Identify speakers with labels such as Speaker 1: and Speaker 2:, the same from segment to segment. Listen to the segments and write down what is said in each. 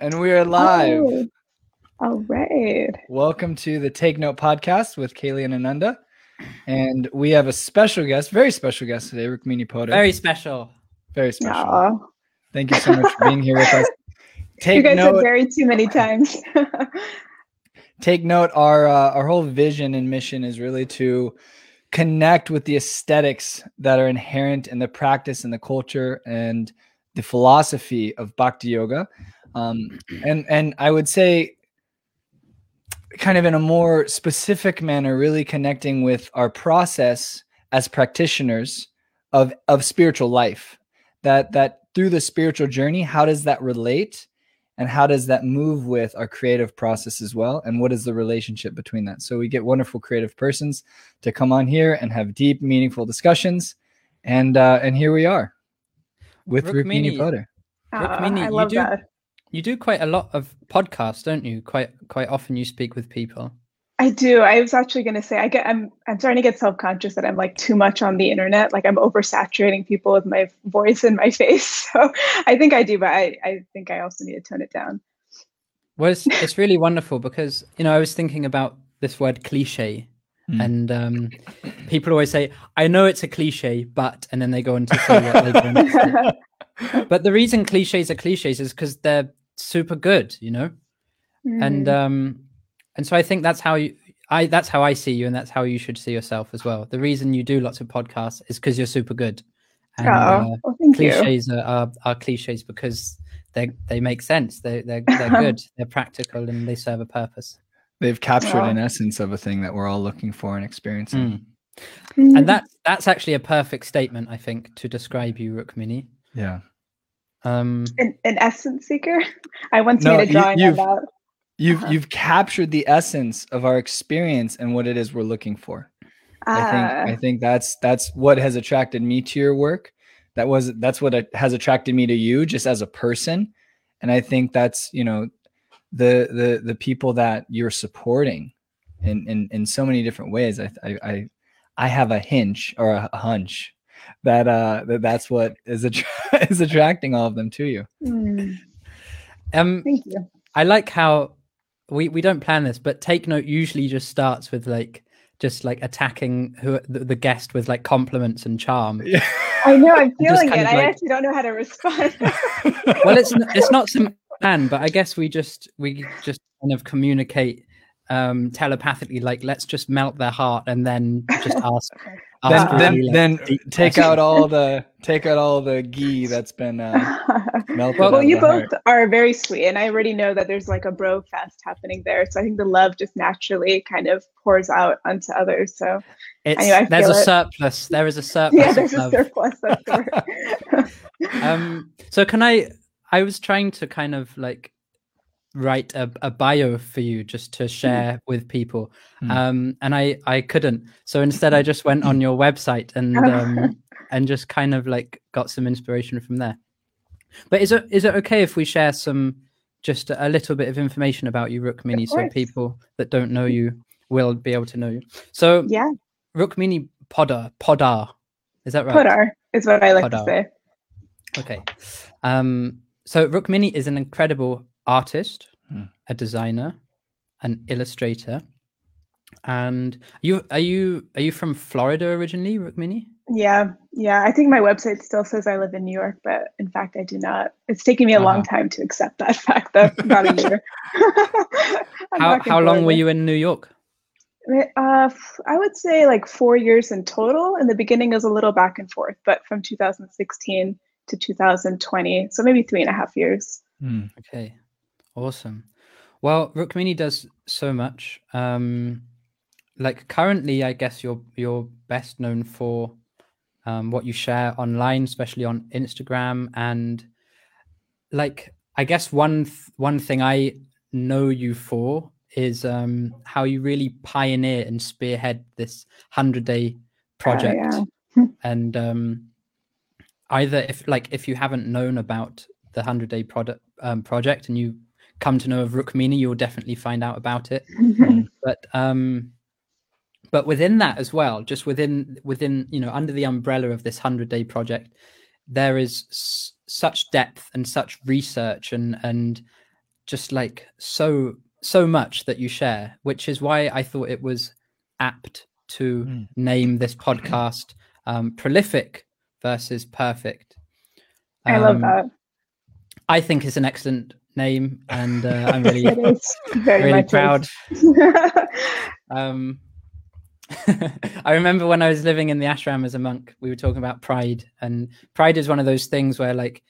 Speaker 1: and we are live.
Speaker 2: Oh, all right.
Speaker 1: Welcome to the Take Note podcast with Kaylee and Ananda. And we have a special guest, very special guest today, Rukmini Poddar.
Speaker 3: Very special.
Speaker 1: very special.
Speaker 2: Aw.
Speaker 1: Thank you so much for being here with us. Take
Speaker 2: you guys
Speaker 1: note.
Speaker 2: have very too many times.
Speaker 1: take note our uh, our whole vision and mission is really to connect with the aesthetics that are inherent in the practice and the culture and the philosophy of bhakti yoga um, and and i would say kind of in a more specific manner really connecting with our process as practitioners of of spiritual life that that through the spiritual journey how does that relate and how does that move with our creative process as well and what is the relationship between that so we get wonderful creative persons to come on here and have deep meaningful discussions and uh and here we are with Rukmini
Speaker 3: Rukmini.
Speaker 1: Poddar.
Speaker 2: Aw,
Speaker 3: Rukmini,
Speaker 2: I
Speaker 3: you do-
Speaker 2: that.
Speaker 3: You do quite a lot of podcasts, don't you? Quite quite often you speak with people.
Speaker 2: I do. I was actually going to say I get. I'm. I'm starting to get self conscious that I'm like too much on the internet. Like I'm oversaturating people with my voice and my face. So I think I do, but I. I think I also need to tone it down.
Speaker 3: Well, it's, it's really wonderful because you know I was thinking about this word cliche,
Speaker 1: Mm.
Speaker 3: and um, people always say, "I know it's a cliche, but," and then they go on to say what they're going to say. But the reason cliches are cliches is because they're super good, you know. and
Speaker 2: Mm.
Speaker 3: um and so i think that's how you i that's how i see you and that's how you should see yourself as well the reason you do lots of podcasts is because you're super good and
Speaker 2: oh,
Speaker 3: uh,
Speaker 2: well, thank you.
Speaker 3: cliches are, are are cliches because they they make sense they they're, they're good they're practical and they serve a purpose
Speaker 1: they've captured
Speaker 2: Wow.
Speaker 1: an essence of a thing that we're all looking for and experiencing
Speaker 3: Mm.
Speaker 2: Mm.
Speaker 3: and that that's actually a perfect statement i think to describe you rukmini
Speaker 1: yeah
Speaker 3: um
Speaker 2: an, an essence seeker. I once
Speaker 1: No,
Speaker 2: made a drawing
Speaker 1: you've-
Speaker 2: on
Speaker 1: you've
Speaker 2: Uh-huh.
Speaker 1: you've captured the essence of our experience and what it is we're looking for I think
Speaker 2: Ah,
Speaker 1: I think that's that's what has attracted me to your work. That was that's what has attracted me to you just as a person. And I think that's, you know, the the the people that you're supporting in in in so many different ways. I I I, I have a hinge or a, hunch that uh that that's what is attra- is attracting all of them to you.
Speaker 2: mm,
Speaker 3: um
Speaker 2: thank you.
Speaker 3: I like how we we don't plan this, but take note usually just starts with like just like attacking who the, the guest with like compliments and charm.
Speaker 1: Yeah.
Speaker 2: I know. I'm feeling it.
Speaker 3: of
Speaker 2: I
Speaker 3: like-
Speaker 2: actually don't know how to respond.
Speaker 3: Well, it's n- it's not some plan, but I guess we just we just kind of communicate um telepathically like let's just melt their heart and then just ask
Speaker 1: then
Speaker 3: ask
Speaker 1: then,
Speaker 3: really, like,
Speaker 1: then
Speaker 3: deep
Speaker 1: take out all the take out all the ghee that's been uh, melted.
Speaker 2: well,
Speaker 1: out
Speaker 2: you both
Speaker 1: heart.
Speaker 2: are very sweet, and I already know that there's like a bro fest happening there. So I think the love just naturally kind of pours out onto others. So
Speaker 3: it's
Speaker 2: Anyway, I
Speaker 3: there's a
Speaker 2: it.
Speaker 3: surplus there is a surplus
Speaker 2: yeah,
Speaker 3: of
Speaker 2: there's a
Speaker 3: love.
Speaker 2: surplus. That's the
Speaker 3: um so can i i was trying to kind of like write a, a bio for you just to share with people.
Speaker 1: Hmm.
Speaker 3: um and i i couldn't. So instead i just went on your website and um and just kind of like got some inspiration from there. But is it is it okay if we share some just a, a little bit of information about you rukmini so people that don't know you will be able to know you? So
Speaker 2: yeah,
Speaker 3: rukmini podar podar. Is that right?
Speaker 2: Podar is what I like
Speaker 3: Podar.
Speaker 2: to say.
Speaker 3: Okay. Um, so Rukmini is an incredible artist,
Speaker 1: Hmm.
Speaker 3: a designer, an illustrator. And you are you are you from Florida originally, Rukmini?
Speaker 2: Yeah, yeah. I think my website still says I live in New York, but in fact, I do not. It's taken me a long
Speaker 3: Uh-huh.
Speaker 2: time to accept that fact, though. About a year.
Speaker 3: How how long were you in New York?
Speaker 2: Uh, f- I would say like four years in total. In the beginning, it was a little back and forth, but from 2016 to 2020, so maybe three and a half years.
Speaker 1: Hmm.
Speaker 3: Okay. Awesome. Well, Rukmini does so much. Um like currently I guess you're you're best known for um what you share online, especially on Instagram and like I guess one th- one thing I know you for is um how you really pioneer and spearhead this 100 day project
Speaker 2: yeah.
Speaker 3: and um either if like if you haven't known about the 100 day product um, project and you come to know of Rukmini you'll definitely find out about it but um but within that as well just within within you know under the umbrella of this 100 day project there is s- such depth and such research and and just like so so much that you share, which is why I thought it was apt to mm. name this podcast um, "Prolific versus Perfect."
Speaker 2: Um, I love um, that.
Speaker 3: I think it's an excellent name, and uh, I'm really really proud. um, I remember when I was living in the ashram as a monk, we were talking about pride, and pride is one of those things where like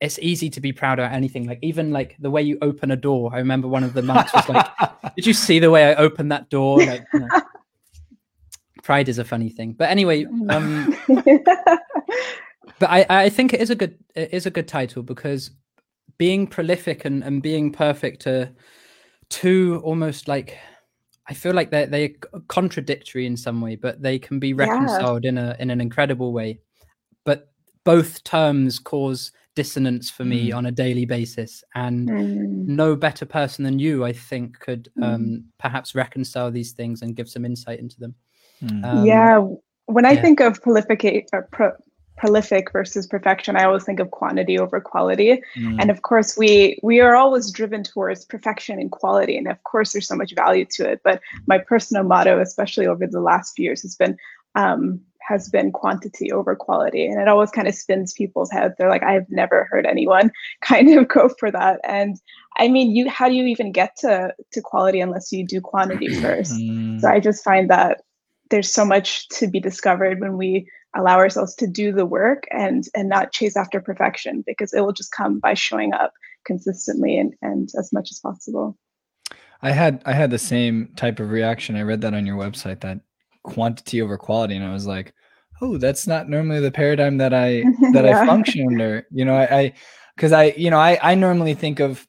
Speaker 3: it's easy to be proud of anything. Like even like the way you open a door. I remember one of the monks was like, "Did you see the way I opened that door?" Like, you know. pride is a funny thing. But anyway, um, but I I think it is a good it is a good title because being prolific and and being perfect are two almost like I feel like they're they're contradictory in some way, but they can be reconciled yeah. in a in an incredible way. But both terms cause dissonance for me mm. on a daily basis, and mm. no better person than you, I think, could um, mm. perhaps reconcile these things and give some insight into them.
Speaker 2: Mm. Um, yeah, when I yeah. think of prolific or pro- prolific versus perfection i always think of quantity over quality. Mm. and of course we we are always driven towards perfection and quality and of course there's so much value to it. But my personal motto especially over the last few years has been um, has been quantity over quality. And it always kind of spins people's heads they're like i've never heard anyone kind of go for that. And i mean you how do you even get to to quality unless you do quantity first? Mm. so i just find that there's so much to be discovered when we allow ourselves to do the work and and not chase after perfection because it will just come by showing up consistently and, and as much as possible
Speaker 1: i had i had the same type of reaction i read that on your website that quantity over quality and i was like oh that's not normally the paradigm that i that yeah. i function under you know i because I, I you know i i normally think of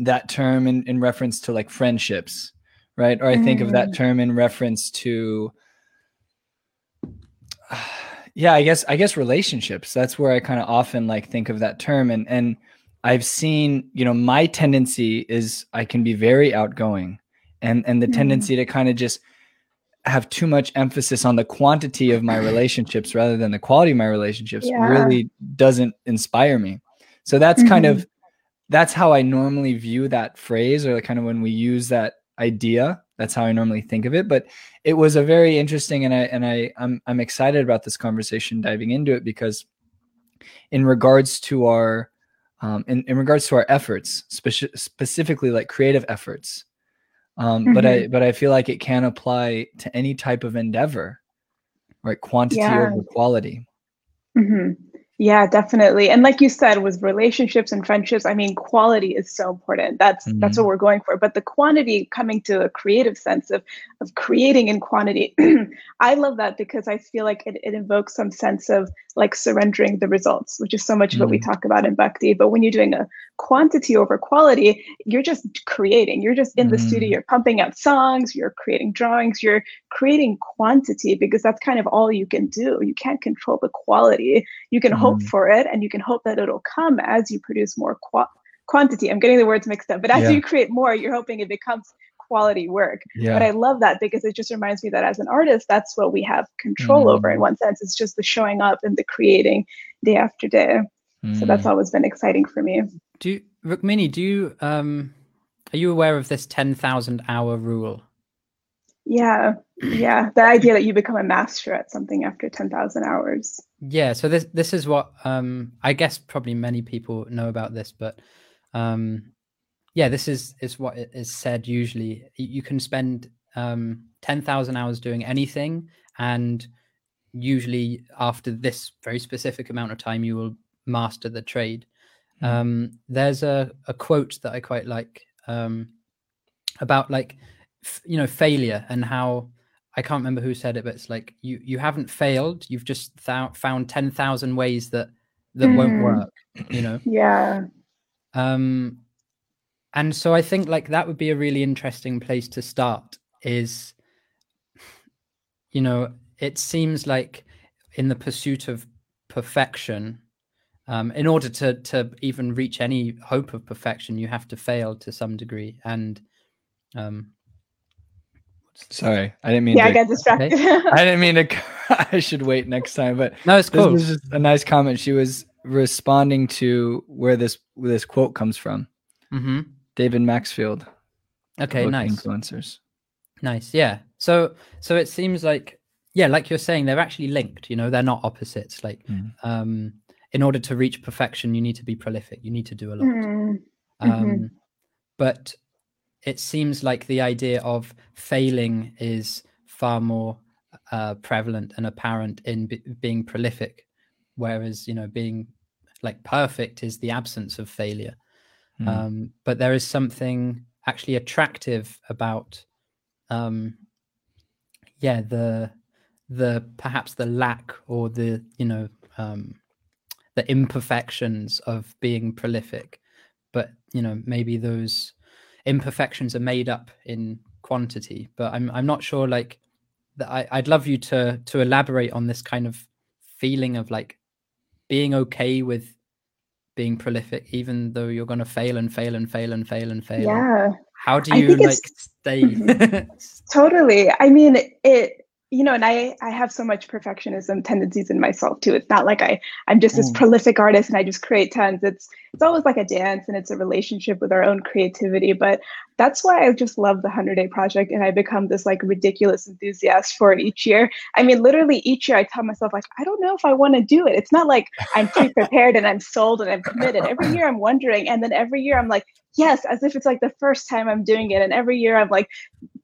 Speaker 1: that term in, in reference to like friendships right or i think mm. of that mm. term in reference to yeah i guess i guess relationships that's where i kind of often like think of that term and and i've seen you know my tendency is i can be very outgoing and and the mm tendency to kind of just have too much emphasis on the quantity of my relationships rather than the quality of my relationships yeah. really doesn't inspire me so that's mm-hmm. kind of that's how i normally view that phrase or like kind of when we use that idea that's how I normally think of it. But it was a very interesting, and I and I I'm I'm excited about this conversation diving into it because, in regards to our, um, in in regards to our efforts, speci- specifically like creative efforts, um, mm-hmm. but I mm-hmm. but I feel like it can apply to any type of endeavor, right? Quantity yeah. over quality.
Speaker 2: Mm-hmm. Yeah, definitely. And like you said, with relationships and friendships, I mean, quality is so important. That's mm-hmm. that's what we're going for. But the quantity coming to a creative sense of of creating in quantity, I love that because I feel like it, it invokes some sense of like surrendering the results, which is so much mm-hmm. what we mm-hmm. talk about in Bhakti. But when you're doing a quantity over quality, you're just creating. You're just in mm-hmm. the studio, mm. you're pumping out songs, you're creating drawings, you're creating quantity because that's kind of all you can do. You can't control the quality. You can mm-hmm. hope for it and you can hope that it'll come as you produce more qu- quantity. I'm getting the words mixed up, but as yeah. you create more, you're hoping it becomes quality work. Yeah. But I love that because it just reminds me that as an artist, that's what we have control mm. over in one sense. It's just the showing up and the creating day after day. Mm. So that's mm. always been exciting for me.
Speaker 3: Do you, Rukmini, do you um are you aware of this 10,000 hour rule?
Speaker 2: Yeah. Yeah, the idea that you become a master at something after 10,000 hours.
Speaker 3: Yeah, so this this is what um I guess probably many people know about this, but um yeah, this is is what is said usually. You can spend um, ten thousand hours doing anything, and usually after this very specific amount of time, you will master the trade. Mm. Um, there's a, a quote that I quite like um, about like f- you know failure and how I can't remember who said it, but it's like you you haven't failed. You've just th- found ten thousand ways that that mm. won't work. You know.
Speaker 2: Yeah.
Speaker 3: Um, and so i think like that would be a really interesting place to start is you know it seems like in the pursuit of perfection um, in order to to even reach any hope of perfection you have to fail to some degree. And um
Speaker 1: sorry i didn't mean
Speaker 2: yeah to, i got distracted.
Speaker 1: I didn't mean to i should wait next time but
Speaker 3: no it's cool.
Speaker 1: this was just a nice comment. She was responding to where this where this quote comes from.
Speaker 3: Mm-hmm.
Speaker 1: David Maxfield.
Speaker 3: Okay, nice.
Speaker 1: Influencers.
Speaker 3: Nice. Yeah. So so it seems like yeah, like you're saying, they're actually linked. You know, they're not opposites. Like, mm. um, in order to reach perfection, you need to be prolific. You need to do a lot.
Speaker 2: Mm.
Speaker 3: Um, mm-hmm. But it seems like the idea of failing is far more uh, prevalent and apparent in b- being prolific, whereas you know being like perfect is the absence of failure. Mm. Um, but there is something actually attractive about, um, yeah, the the perhaps the lack or the you know um, the imperfections of being prolific, but you know maybe those imperfections are made up in quantity. But I'm I'm not sure like that. I, I'd love you to to elaborate on this kind of feeling of like being okay with being prolific, even though you're going to fail and fail and fail and fail and fail.
Speaker 2: Yeah.
Speaker 3: How do you like stay?
Speaker 2: totally. I mean, it you know and i i have so much perfectionism tendencies in myself too. It's not like i i'm just this mm. prolific artist and i just create tons. It's it's always like a dance and it's a relationship with our own creativity but that's why i just love the 100 day project and i become this like ridiculous enthusiast for it each year. I mean literally each year i tell myself like i don't know if i want to do it. It's not like i'm pre-prepared and i'm sold and i'm committed. Every year i'm wondering and then every year i'm like yes as if it's like the first time i'm doing it and every year i'm like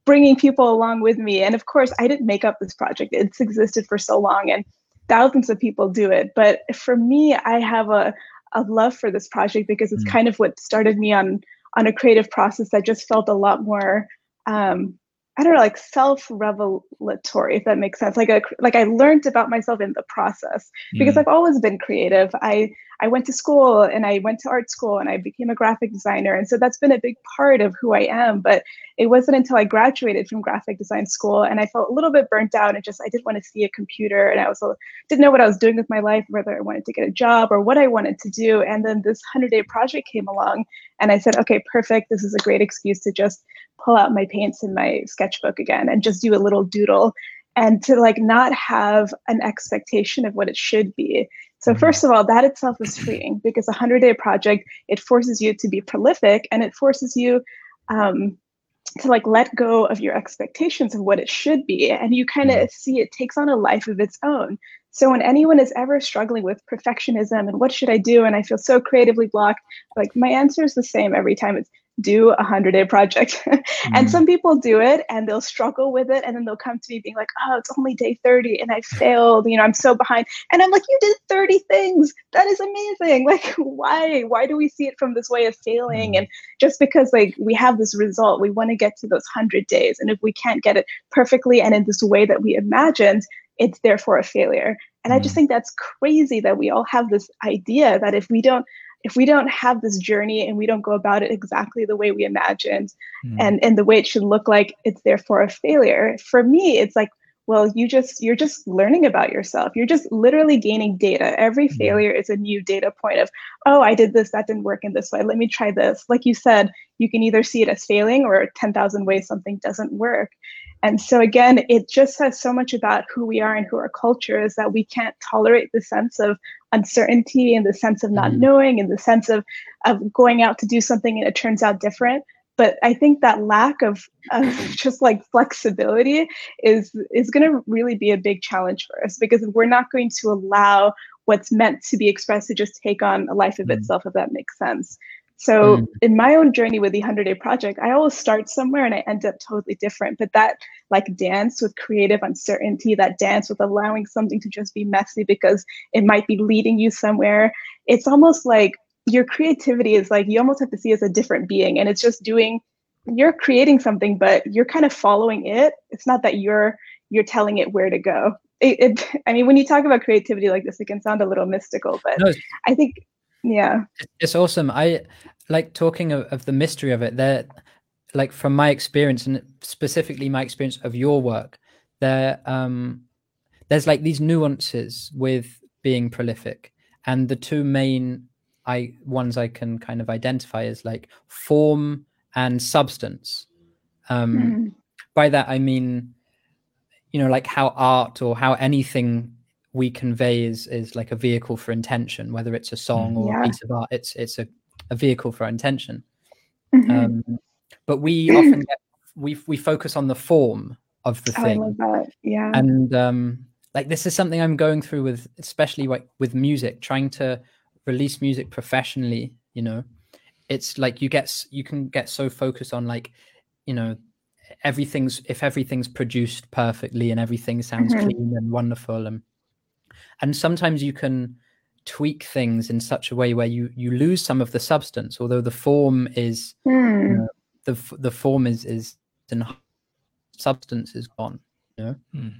Speaker 2: bringing people along with me. And of course, I didn't make up this project, it's existed for so long and thousands of people do it. But for me, I have a, a love for this project because it's mm. kind of what started me on on a creative process that just felt a lot more um, I don't know, like self-revelatory, if that makes sense. Like a like I learned about myself in the process because mm. I've always been creative. I I went to school and I went to art school and I became a graphic designer. And so that's been a big part of who I am. But it wasn't until I graduated from graphic design school and I felt a little bit burnt out and just I didn't want to see a computer and I was didn't know what I was doing with my life, whether I wanted to get a job or what I wanted to do. And then this 100 day project came along and I said, okay, perfect. This is a great excuse to just pull out my paints and my sketchbook again and just do a little doodle and to like not have an expectation of what it should be so mm-hmm. first of all, that itself is freeing because a hundred day project it forces you to be prolific and it forces you um, to like let go of your expectations of what it should be, and you kind of mm-hmm. see it takes on a life of its own. So when anyone is ever struggling with perfectionism and what should I do, and I feel so creatively blocked, like my answer is the same every time. It's do a hundred day project. mm. And some people do it and they'll struggle with it. And then they'll come to me being like, oh, it's only day 30 and I failed. You know, I'm so behind. And I'm like, you did 30 things. That is amazing. Like, why? Why do we see it from this way of failing? Mm. And just because like we have this result, we want to get to those hundred days. And if we can't get it perfectly and in this way that we imagined, it's therefore a failure. And mm. I just mm. think that's crazy that we all have this idea that if we don't if we don't have this journey and we don't go about it exactly the way we imagined mm. and and the way it should look like it's therefore a failure for me it's like well you just you're just learning about yourself you're just literally gaining data every mm. failure is a new data point of oh i did this that didn't work in this way let me try this like you said you can either see it as failing or 10,000 ways something doesn't work and so again, it just says so much about who we are and who our culture is that we can't tolerate the sense of uncertainty and the sense of not mm. knowing and the sense of of going out to do something and it turns out different. But I think that lack of, of just like flexibility is is going to really be a big challenge for us because we're not going to allow what's meant to be expressed to just take on a life of mm. itself, if that makes sense. So mm. in my own journey with the 100 day project, I always start somewhere and I end up totally different. But that like dance with creative uncertainty, that dance with allowing something to just be messy because it might be leading you somewhere. It's almost like your creativity is like you almost have to see as a different being and it's just doing you're creating something but you're kind of following it it's not that you're you're telling it where to go it, it i mean when you talk about creativity like this it can sound a little mystical but no, i think yeah.
Speaker 3: It's awesome. I like talking of, of the mystery of it. There like from my experience and specifically my experience of your work there um there's like these nuances with being prolific. And the two main i ones i can kind of identify as like form and substance. Um mm-hmm. by that i mean you know like how art or how anything we convey is is like a vehicle for intention whether it's a song or yeah. a piece of art it's it's a, a vehicle for intention mm-hmm. um, but we often get, we we focus on the form of the thing.
Speaker 2: Oh, that. Yeah.
Speaker 3: And um, like this is something I'm going through with, especially like with music, trying to release music professionally. You know, it's like you get you can get so focused on like, you know, everything's if everything's produced perfectly and everything sounds mm-hmm. clean and wonderful and and sometimes you can tweak things in such a way where you you lose some of the substance although the form is mm. you know, the the form is is and substance is gone you know mm.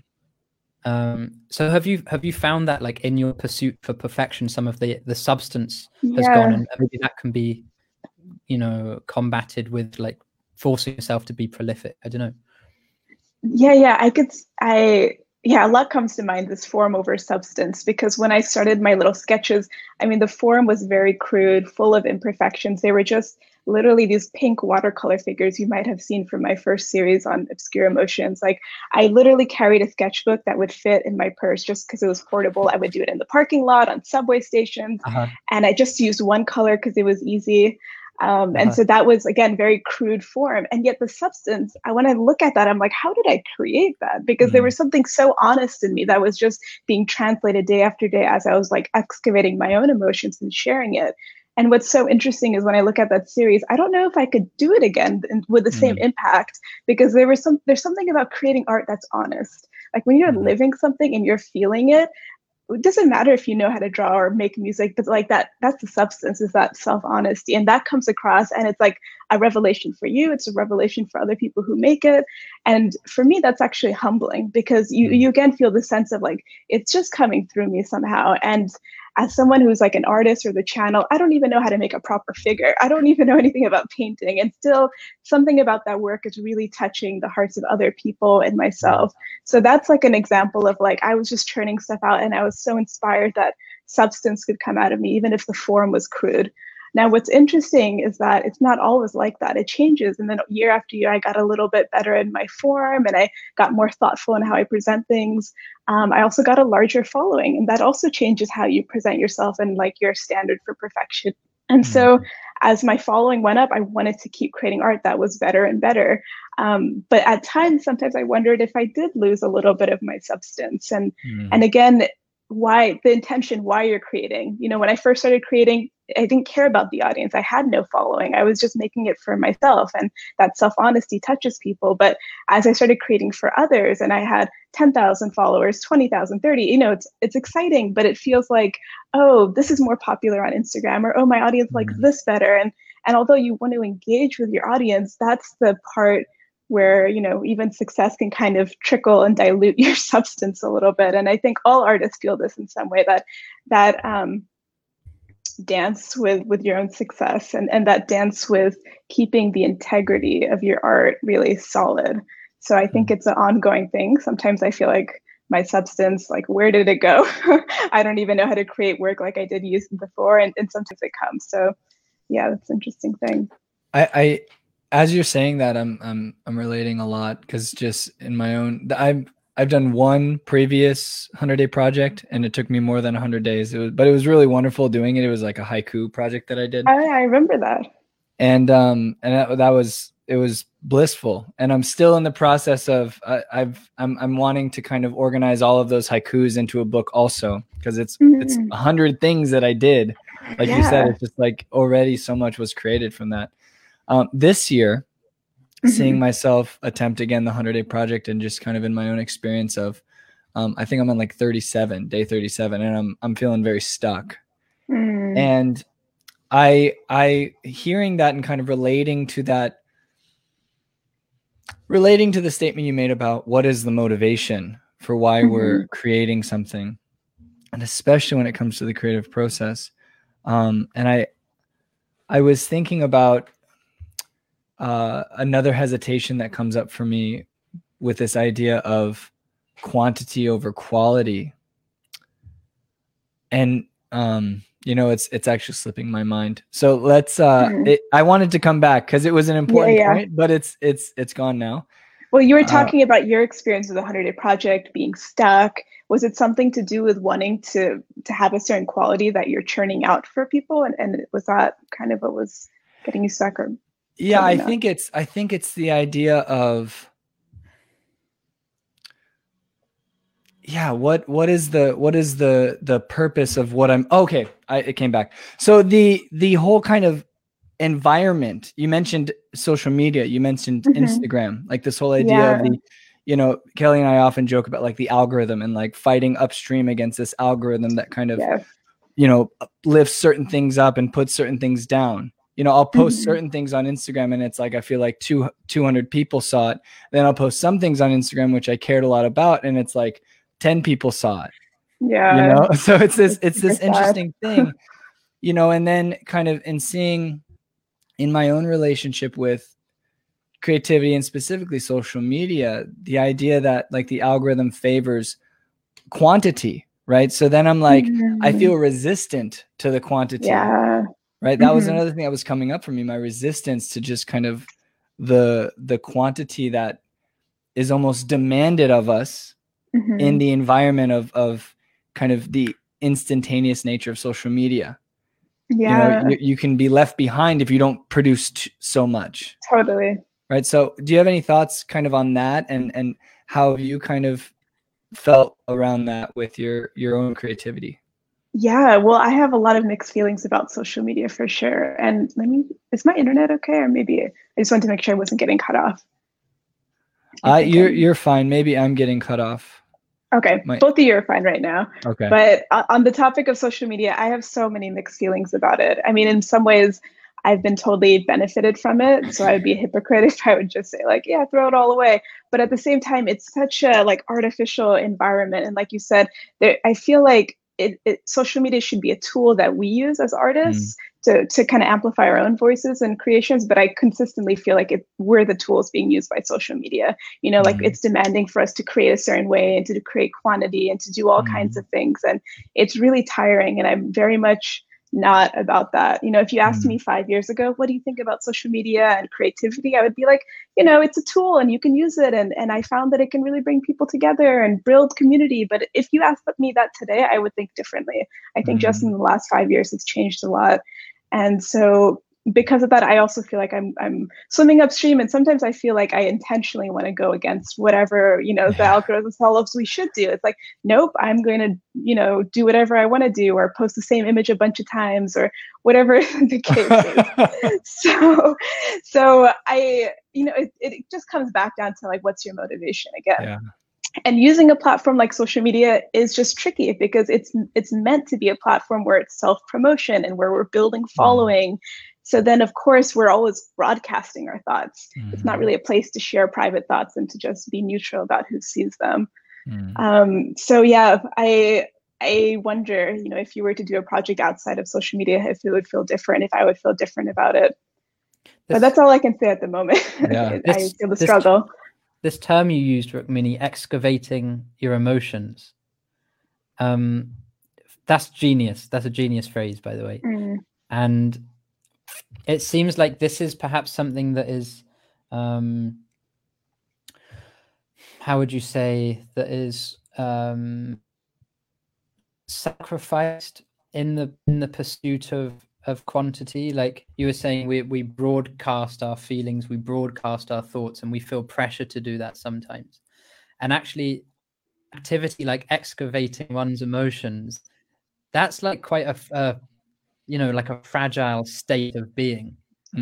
Speaker 3: um so have you have you found that like in your pursuit for perfection some of the the substance yeah. has gone and maybe that can be you know combated with like forcing yourself to be prolific i don't know
Speaker 2: yeah yeah i could i yeah, a lot comes to mind this form over substance because when I started my little sketches, I mean, the form was very crude, full of imperfections. They were just literally these pink watercolor figures you might have seen from my first series on obscure emotions. Like, I literally carried a sketchbook that would fit in my purse just because it was portable. I would do it in the parking lot, on subway stations, uh-huh. and I just used one color because it was easy. Um, and uh-huh. so that was again very crude form and yet the substance i when i look at that i'm like how did i create that because mm-hmm. there was something so honest in me that was just being translated day after day as i was like excavating my own emotions and sharing it and what's so interesting is when i look at that series i don't know if i could do it again with the mm-hmm. same impact because there was some there's something about creating art that's honest like when you're mm-hmm. living something and you're feeling it it doesn't matter if you know how to draw or make music but like that that's the substance is that self honesty and that comes across and it's like a revelation for you it's a revelation for other people who make it and for me that's actually humbling because you mm. you again feel the sense of like it's just coming through me somehow and as someone who's like an artist or the channel, I don't even know how to make a proper figure. I don't even know anything about painting. And still, something about that work is really touching the hearts of other people and myself. So that's like an example of like, I was just churning stuff out and I was so inspired that substance could come out of me, even if the form was crude. Now, what's interesting is that it's not always like that. It changes. And then year after year, I got a little bit better in my form and I got more thoughtful in how I present things. Um, I also got a larger following, and that also changes how you present yourself and like your standard for perfection. And so, mm-hmm. as my following went up, I wanted to keep creating art that was better and better. Um, but at times, sometimes I wondered if I did lose a little bit of my substance. And mm. and again, why the intention why you're creating you know when i first started creating i didn't care about the audience. I had no following. I was just making it for myself and that self honesty touches people. But as i started creating for others and i had 10,000 followers 20,000 30 you know it's it's exciting but it feels like oh this is more popular on instagram or oh my audience likes mm-hmm. this better. And and although you want to engage with your audience that's the part where you know even success can kind of trickle and dilute your substance a little bit. And i think all artists feel this in some way that that um, dance with with your own success and and that dance with keeping the integrity of your art really solid. So i think mm-hmm. it's an ongoing thing. Sometimes i feel like my substance like where did it go? I don't even know how to create work like i did use before and, and sometimes it comes. So yeah that's an interesting thing.
Speaker 1: I i as you're saying that, I'm I'm I'm relating a lot because just in my own, I've I've done one previous hundred day project, and it took me more than hundred days. It was, but it was really wonderful doing it. It was like a haiku project that I did.
Speaker 2: I, I remember that.
Speaker 1: And um, and that, that was it was blissful. And I'm still in the process of I, I've I'm I'm wanting to kind of organize all of those haikus into a book also because it's mm. it's a hundred things that I did. Like yeah. you said, it's just like already so much was created from that. Um, this year, mm-hmm. Seeing myself attempt again the 100 day project and just kind of in my own experience of, um, I think I'm on like 37, day 37, and I'm I'm feeling very stuck. Mm. And I I hearing that and kind of relating to that relating to the statement you made about what is the motivation for why mm-hmm. we're creating something and especially when it comes to the creative process um, and i i was thinking about uh, another hesitation that comes up for me with this idea of quantity over quality. And um you know it's it's actually slipping my mind. So let's uh mm-hmm. it, i wanted to come back because it was an important yeah, yeah. point but it's it's it's gone now.
Speaker 2: Well you were uh, talking uh, about your experience with the 100 day project being stuck. Was it something to do with wanting to to have a certain quality that you're churning out for people? And, and was that kind of what was getting you stuck or
Speaker 1: yeah i think it's i think it's the idea of yeah what what is the what is the the purpose of what i'm okay I, it came back so the the whole kind of environment you mentioned social media you mentioned mm-hmm. instagram like this whole idea yeah. of the you know kelly and i often joke about like the algorithm and like fighting upstream against this algorithm that kind of yeah. you know lifts certain things up and puts certain things down you know i'll post mm-hmm. certain things on instagram and it's like i feel like two, 200 people saw it. Then i'll post some things on instagram which i cared a lot about and it's like 10 people saw it.
Speaker 2: Yeah.
Speaker 1: you know? So it's this it's this interesting thing you know and then kind of in seeing in my own relationship with creativity and specifically social media the idea that like the algorithm favors quantity right? So then i'm like mm-hmm. i feel resistant to the quantity.
Speaker 2: Yeah
Speaker 1: right that mm-hmm. was another thing that was coming up for me my resistance to just kind of the the quantity that is almost demanded of us mm-hmm. in the environment of of kind of the instantaneous nature of social media.
Speaker 2: Yeah,
Speaker 1: you, know, you, you can be left behind if you don't produce t- so much.
Speaker 2: Totally.
Speaker 1: Right. So, do you have any thoughts, kind of, on that, and and how you kind of felt around that with your your own creativity?
Speaker 2: Yeah, well, I have a lot of mixed feelings about social media for sure. And let me, is my internet okay? Or maybe I just wanted to make sure I wasn't getting cut off.
Speaker 1: Uh, you're, you're fine. Maybe I'm getting cut off.
Speaker 2: Okay, My, both of you are fine right now.
Speaker 1: Okay.
Speaker 2: But on the topic of social media, I have so many mixed feelings about it. I mean, in some ways, I've been totally benefited from it. So I would be a hypocrite if I would just say like, yeah, throw it all away. But at the same time, it's such a like artificial environment. And like you said, there, I feel like it, it, social media should be a tool that we use as artists mm. to, to kind of amplify our own voices and creations but i consistently feel like it, we're the tools being used by social media you know mm. like it's demanding for us to create a certain way and to create quantity and to do all mm. kinds of things and it's really tiring and i'm very much not about that. You know, if you asked mm. me five years ago, what do you think about social media and creativity? I would be like, you know, it's a tool and you can use it. And, and I found that it can really bring people together and build community. But if you asked me that today, I would think differently. I think mm. just in the last five years, it's changed a lot. And so because of that, I also feel like I'm I'm swimming upstream, and sometimes I feel like I intentionally want to go against whatever you know the algorithm tells us we should do. It's like, nope, I'm going to you know do whatever I want to do, or post the same image a bunch of times, or whatever the case is. so, so I you know it, it just comes back down to like, what's your motivation again?
Speaker 1: Yeah
Speaker 2: and using a platform like social media is just tricky because it's it's meant to be a platform where it's self promotion and where we're building mm. following so then, of course, we're always broadcasting our thoughts. Mm-hmm. It's not mm-hmm. really a place to share private thoughts and to just be neutral about who sees them. Mm-hmm. Um, so yeah, I I wonder, you know, if you were to do a project outside of social media, if it would feel different, if I would feel different about it. This, but that's all I can say at the moment. Yeah, this, I feel the this, struggle.
Speaker 3: This term you used, Rukmini, excavating your emotions. Um, that's genius. That's a genius phrase, by the way. Mm. And it seems like this is perhaps something that is um how would you say that is um sacrificed in the in the pursuit of of quantity. Like you were saying we we broadcast our feelings we broadcast our thoughts and we feel pressure to do that sometimes. And actually activity like excavating one's emotions that's like quite a, a you know like a fragile state of being.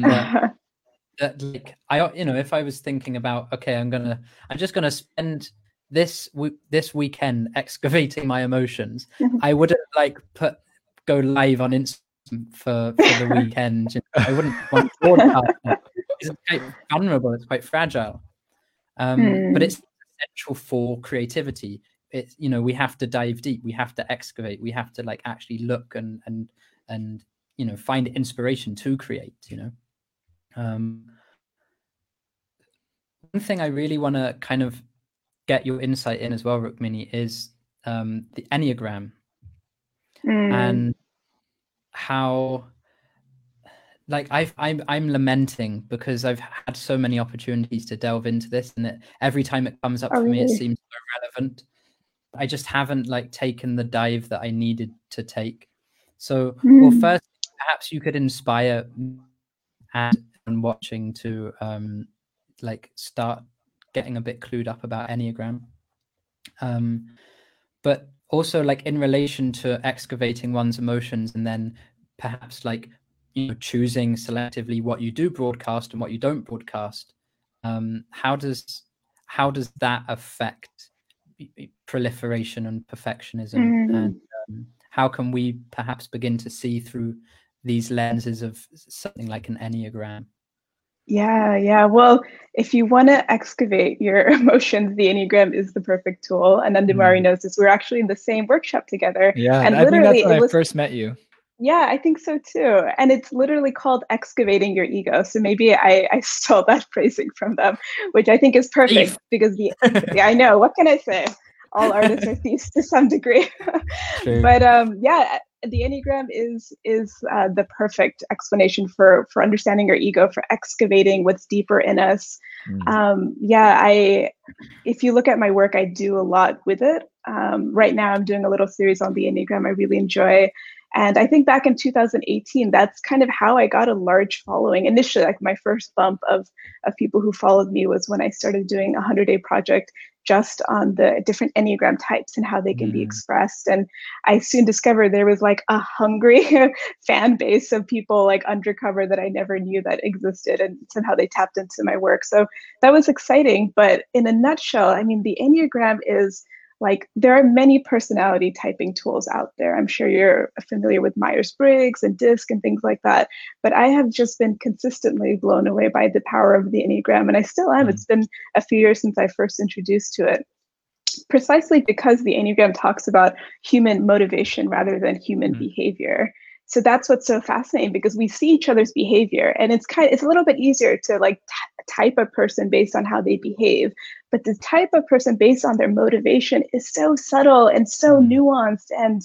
Speaker 3: That, that like i you know if i was thinking about okay i'm gonna i'm just gonna spend this this weekend excavating my emotions i wouldn't like put go live on instagram for for the weekend. You know, i wouldn't want to it's quite vulnerable it's quite fragile. Um, mm. but it's essential for creativity. It's you know we have to dive deep we have to excavate we have to like actually look and and and you know find inspiration to create you know um one thing i really want to kind of get your insight in as well rukmini is um the enneagram mm. and how like I've, I'm I'm lamenting because I've had so many opportunities to delve into this, and every time it comes up oh, for me, it seems so relevant. I just haven't like taken the dive that I needed to take. So, mm. well, first, perhaps you could inspire and watching to um, like start getting a bit clued up about Enneagram. Um, but also like in relation to excavating one's emotions and then perhaps like you know choosing selectively what you do broadcast and what you don't broadcast um, how does how does that affect proliferation and perfectionism mm. and um, how can we perhaps begin to see through these lenses of something like an enneagram
Speaker 2: yeah yeah well if you want to excavate your emotions the enneagram is the perfect tool and then demari mm. knows this we're actually in the same workshop together
Speaker 1: yeah and I literally think that's when I was, first met you
Speaker 2: yeah, I think so too. And it's literally called excavating your ego. So maybe I, I stole that phrasing from them, which I think is perfect because the yeah, I know. What can I say? All artists are thieves to some degree. But um, yeah, the Enneagram is is uh, the perfect explanation for for understanding your ego, for excavating what's deeper in us. Mm. Um, yeah, I if you look at my work, I do a lot with it. Um, right now, I'm doing a little series on the Enneagram. I really enjoy and I think back in 2018, that's kind of how I got a large following. Initially, like my first bump of, of people who followed me was when I started doing a 100 day project just on the different Enneagram types and how they can mm. be expressed. And I soon discovered there was like a hungry fan base of people like undercover that I never knew that existed. And somehow they tapped into my work. So that was exciting. But in a nutshell, I mean, the Enneagram is like there are many personality typing tools out there. I'm sure you're familiar with Myers Briggs and DISC and things like that. But I have just been consistently blown away by the power of the Enneagram, and I still am. Mm. It's been a few years since I first introduced to it. Precisely because the Enneagram talks about human motivation rather than human mm. behavior so that's what's so fascinating because we see each other's behavior and it's kind of, it's a little bit easier to like t- type a person based on how they behave but the type of person based on their motivation is so subtle and so mm-hmm. nuanced and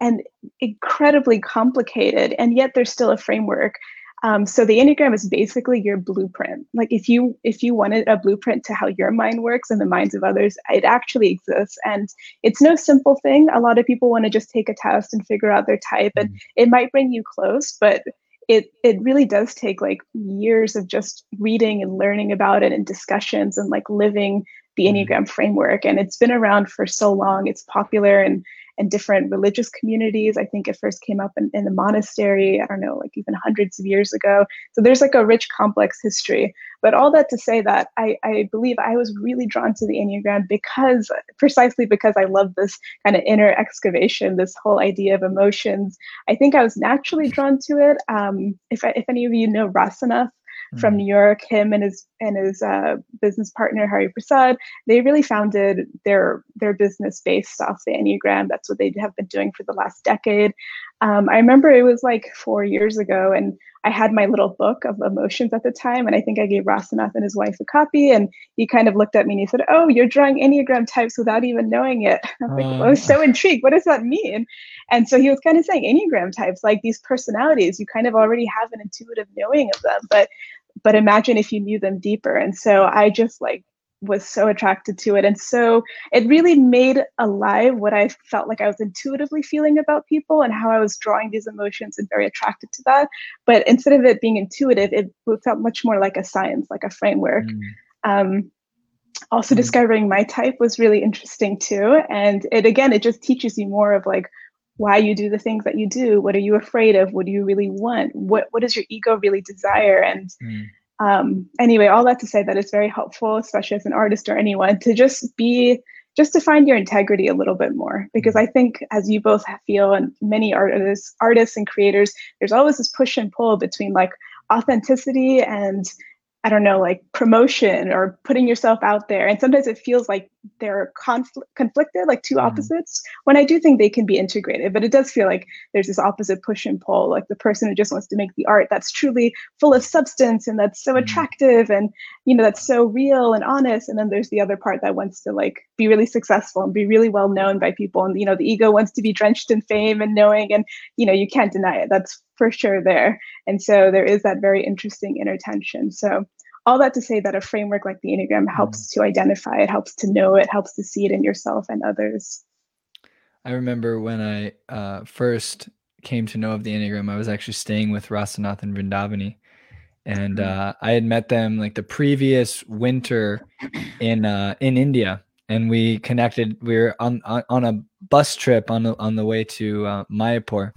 Speaker 2: and incredibly complicated and yet there's still a framework um, so the Enneagram is basically your blueprint. Like if you if you wanted a blueprint to how your mind works and the minds of others, it actually exists. And it's no simple thing. A lot of people want to just take a test and figure out their type, and mm-hmm. it might bring you close, but it it really does take like years of just reading and learning about it and discussions and like living the mm-hmm. Enneagram framework. And it's been around for so long. It's popular and and different religious communities. I think it first came up in, in the monastery, I don't know, like even hundreds of years ago. So there's like a rich, complex history. But all that to say that I, I believe I was really drawn to the Enneagram because, precisely because I love this kind of inner excavation, this whole idea of emotions. I think I was naturally drawn to it. Um, if, if any of you know From mm. New York. Him and his and his uh, business partner Hari Prasad. They really founded their their business based off the Enneagram. That's what they have been doing for the last decade. Um, I remember it was like four years ago, and I had my little book of emotions at the time, and I think I gave Rasanath and his wife a copy, and he kind of looked at me and he said, "Oh, you're drawing Enneagram types without even knowing it." I was, like, I was so intrigued. What does that mean? And so he was kind of saying Enneagram types, like these personalities, you kind of already have an intuitive knowing of them, but but imagine if you knew them deeper. And so I just like was so attracted to it. And so it really made alive what I felt like I was intuitively feeling about people and how I was drawing these emotions and very attracted to that. But instead of it being intuitive, it felt much more like a science, like a framework. Mm. Um, also, mm. discovering my type was really interesting too. And it again, it just teaches you more of like why you do the things that you do what are you afraid of what do you really want what what does your ego really desire and mm. um, anyway all that to say that it's very helpful especially as an artist or anyone to just be just to find your integrity a little bit more because mm. i think as you both feel and many artists artists and creators there's always this push and pull between like authenticity and I don't know, like promotion or putting yourself out there. And sometimes it feels like they're confl- conflicted, like two mm-hmm. opposites, mm. when I do think they can be integrated. But it does feel like there's this opposite push and pull, like the person who just wants to make the art that's truly full of substance and that's so mm. attractive and, you know, that's so real and honest. And then there's the other part that wants to like be really successful and be really well known by people. And, you know, the ego wants to be drenched in fame and knowing. And, you know, you can't deny it. That's for sure there. And so there is that very interesting inner tension. So all that to say that a framework like the Enneagram mm. helps to identify it, helps to know it, helps to see it in yourself and others.
Speaker 1: I remember when I uh, first came to know of the Enneagram, I was actually staying with Rasanath and Vrindavani. and uh, I had met them like the previous winter in uh, in India, and we connected. We were on on, on a bus trip on the, on the way to uh, Mayapur,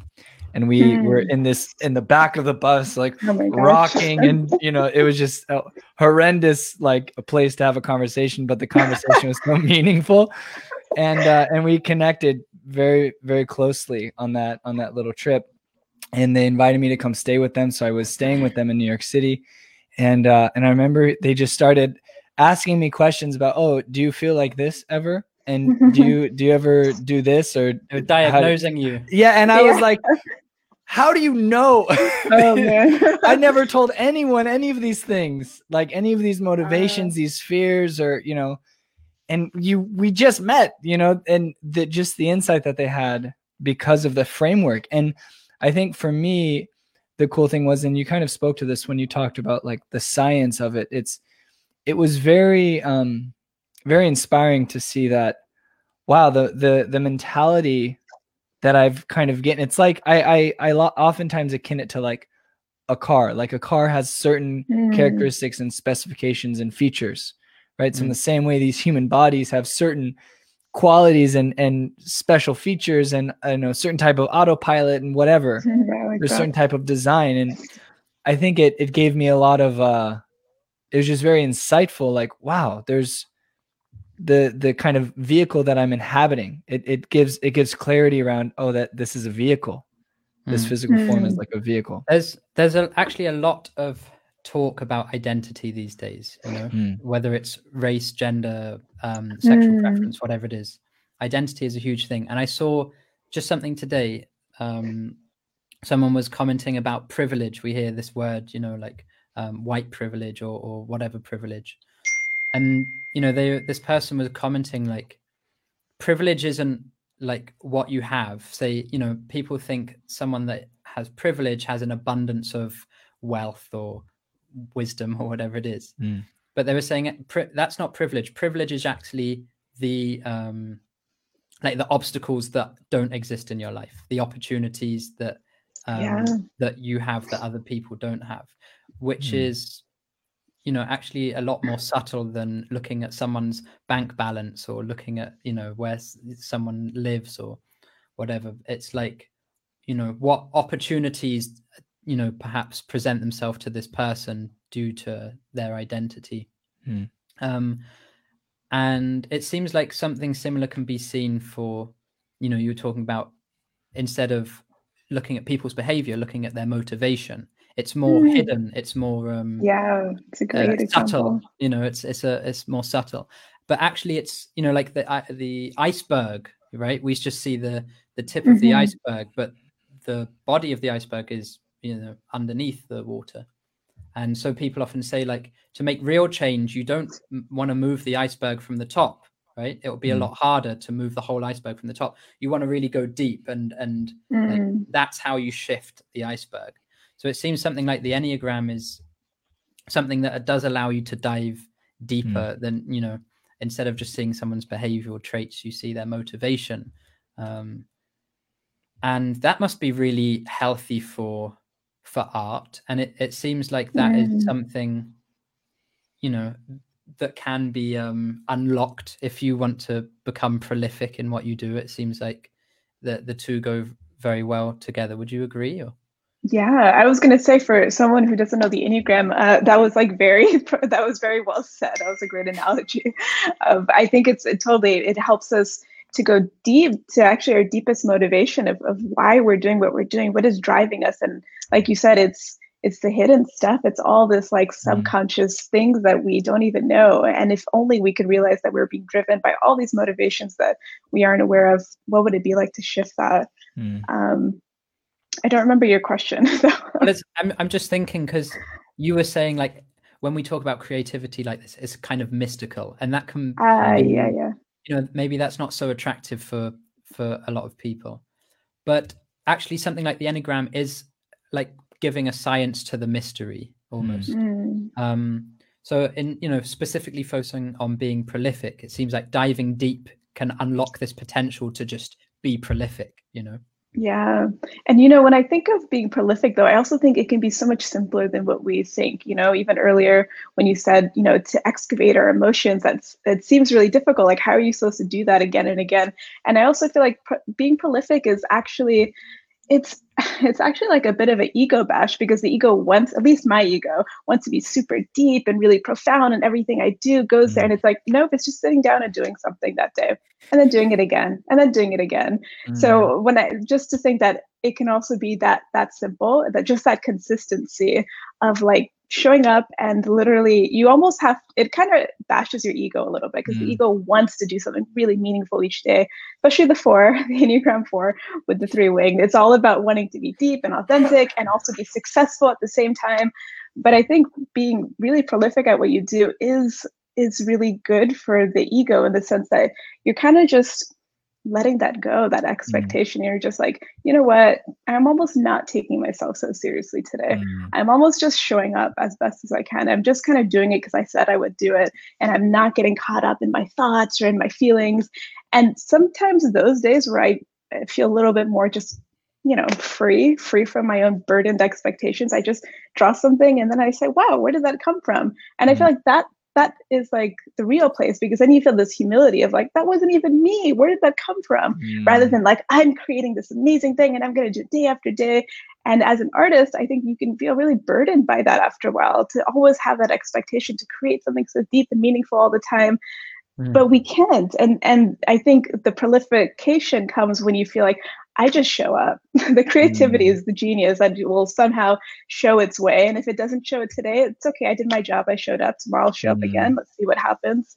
Speaker 1: and we mm. were in this in the back of the bus, like oh rocking, and you know it was just a horrendous like a place to have a conversation, but the conversation was so meaningful, and uh, and we connected very very closely on that on that little trip and they invited me to come stay with them. So I was staying with them in New York City, and uh, and I remember they just started asking me questions about, oh, do you feel like this ever? And do you do you ever do this or
Speaker 3: diagnosing how, you?
Speaker 1: Yeah, and I yeah. was like, how do you know? Oh, man. I never told anyone any of these things, like any of these motivations, uh, these fears, or you know, and you we just met, you know, and that just the insight that they had because of the framework and I think for me, the cool thing was, and you kind of spoke to this when you talked about like the science of it. It's it was very um very inspiring to see that wow the the the mentality that I've kind of getting it's like I I I oftentimes akin it to like a car like a car has certain mm. characteristics and specifications and features right so in mm. the same way these human bodies have certain qualities and and special features and I know certain type of autopilot and whatever. Yeah, like There's certain type of design and I think it it gave me a lot of uh it was just very insightful like wow there's the the kind of vehicle that I'm inhabiting it it gives it gives clarity around oh that this is a vehicle this mm. physical mm. form is mm. like a vehicle
Speaker 3: there's there's a, actually a lot of talk about identity these days you know mm. whether it's race gender um, sexual mm. preference whatever it is identity is a huge thing and i saw just something today um, someone was commenting about privilege we hear this word you know like um, white privilege or, or whatever privilege and you know they this person was commenting like privilege isn't like what you have say you know people think someone that has privilege has an abundance of wealth or wisdom or whatever it is. Mm. But they were saying that's not privilege. Privilege is actually the um, like the obstacles that don't exist in your life, the opportunities that um, yeah. that you have that other people don't have, which mm. is you know actually a lot more subtle than looking at someone's bank balance or looking at you know where someone lives or whatever. It's like you know what opportunities you know perhaps present themselves to this person due to their identity. Mm. um, and it seems like something similar can be seen for you know you are talking about instead of looking at people's behavior looking at their motivation it's more mm. hidden it's more um
Speaker 2: yeah it's a great uh,
Speaker 3: subtle you know it's it's a it's more subtle but actually it's you know like the uh, the iceberg right we just see the the tip mm-hmm. of the mm-hmm. iceberg but the body of the iceberg is you know underneath the water and so people often say like to make real change you don't m- want to move the iceberg from the top right it will be a lot harder to move the whole iceberg from the top you want to really go deep and and mm. like, that's how you shift the iceberg so it seems something like the enneagram is something that does allow you to dive deeper mm. than you know instead of just seeing someone's behavioral traits you see their motivation. Um, and that must be really healthy for for art. And it, it seems like that mm. is something you know that can be um, unlocked if you want to become prolific in what you do. It seems like the the two go very well together. Would you agree or
Speaker 2: yeah i was going to say for someone who doesn't know the enneagram uh, that was like very that was very well said that was a great analogy of i think it's it totally it helps us to go deep to actually our deepest motivation of, of why we're doing what we're doing what is driving us and like you said it's it's the hidden stuff it's all this like mm-hmm. subconscious mm. things that we don't even know and if only we could realize that we're being driven by all these motivations that we aren't aware of what would it be like to shift that mm. um i don't remember your question
Speaker 3: well, I'm, I'm just thinking because you were saying like when we talk about creativity like this it's kind of mystical and that can
Speaker 2: uh, yeah yeah.
Speaker 3: you know maybe that's not so attractive for for a lot of people. But actually something like the enneagram is like giving a science to the mystery almost. Mm. um so in you know specifically focusing on being prolific it seems like diving deep can unlock this potential to just be prolific you know
Speaker 2: Yeah. And you know, when I think of being prolific though, I also think it can be so much simpler than what we think. You know, even earlier when you said, you know, to excavate our emotions, that's it seems really difficult. Like how are you supposed to do that again and again? And I also feel like pr- being prolific is actually it's it's actually like a bit of an ego bash because the ego wants at least my ego wants to be super deep and really profound and everything i do goes there. And it's like nope it's just sitting down and doing something that day and then doing it again and then doing it again. Mm-hmm. so when i just to think that it can also be that that simple that just that consistency of like showing up and literally you almost have it kind of bashes your ego a little bit because mm. the ego wants to do something really meaningful each day especially the four the enneagram four with the three wing it's all about wanting to be deep and authentic and also be successful at the same time but i think being really prolific at what you do is is really good for the ego in the sense that you're kind of just letting that go, that mm-hmm. expectation. Mm. You're just like, you know what? I'm almost not taking myself so seriously today. Mm. I'm almost just showing up as best as I can. I'm just kind of doing it because I said I would do it. And I'm not getting caught up in my thoughts or in my feelings. And sometimes those days where I feel a little bit more just you know free free from my own burdened expectations i just draw something and then i say wow where did that come from and mm. i feel like that that is like the real place because then you feel this humility of like that wasn't even me. Where did that come from? Mm. rather than like i'm creating this amazing thing and i'm going to do it day after day. And as an artist i think you can feel really burdened by that after a while to always have that expectation to create something so deep and meaningful all the time mm. but we can't and and i think the prolification comes when you feel like I just show up. the creativity mm. is the genius that will somehow show its way. And if it doesn't show it today, it's okay. I did my job. I showed up. Tomorrow I'll show mm. up again. Let's see what happens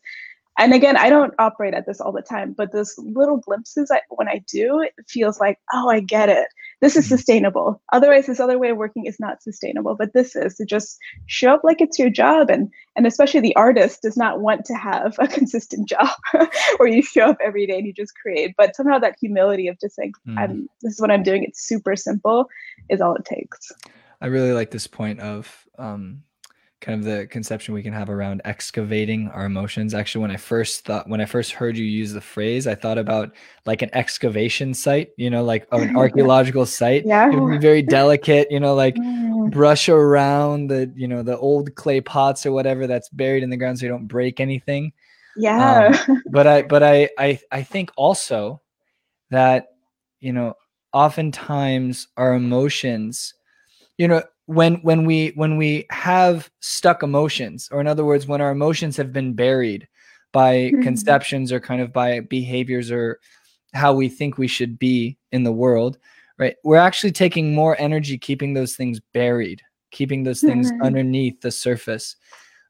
Speaker 2: and again i don't operate at this all the time but those little glimpses I, when i do it feels like oh i get it this is mm-hmm. sustainable otherwise this other way of working is not sustainable but this is to just show up like it's your job and and especially the artist does not want to have a consistent job where you show up every day and you just create but somehow that humility of just saying mm. i'm this is what i'm doing it's super simple is all it takes
Speaker 1: i really like this point of um kind of the conception we can have around excavating our emotions. Actually, when I first thought, when I first heard you use the phrase, I thought about like an excavation site, you know, like an archaeological site.
Speaker 2: Yeah.
Speaker 1: It would be very delicate, you know, like mm. brush around the, you know, the old clay pots or whatever that's buried in the ground so you don't break anything.
Speaker 2: Yeah.
Speaker 1: Um, but I, but I, I, I think also that, you know, oftentimes our emotions, you know, when when we when we have stuck emotions or in other words when our emotions have been buried by mm-hmm. conceptions or kind of by behaviors or how we think we should be in the world right we're actually taking more energy keeping those things buried keeping those things mm-hmm. underneath the surface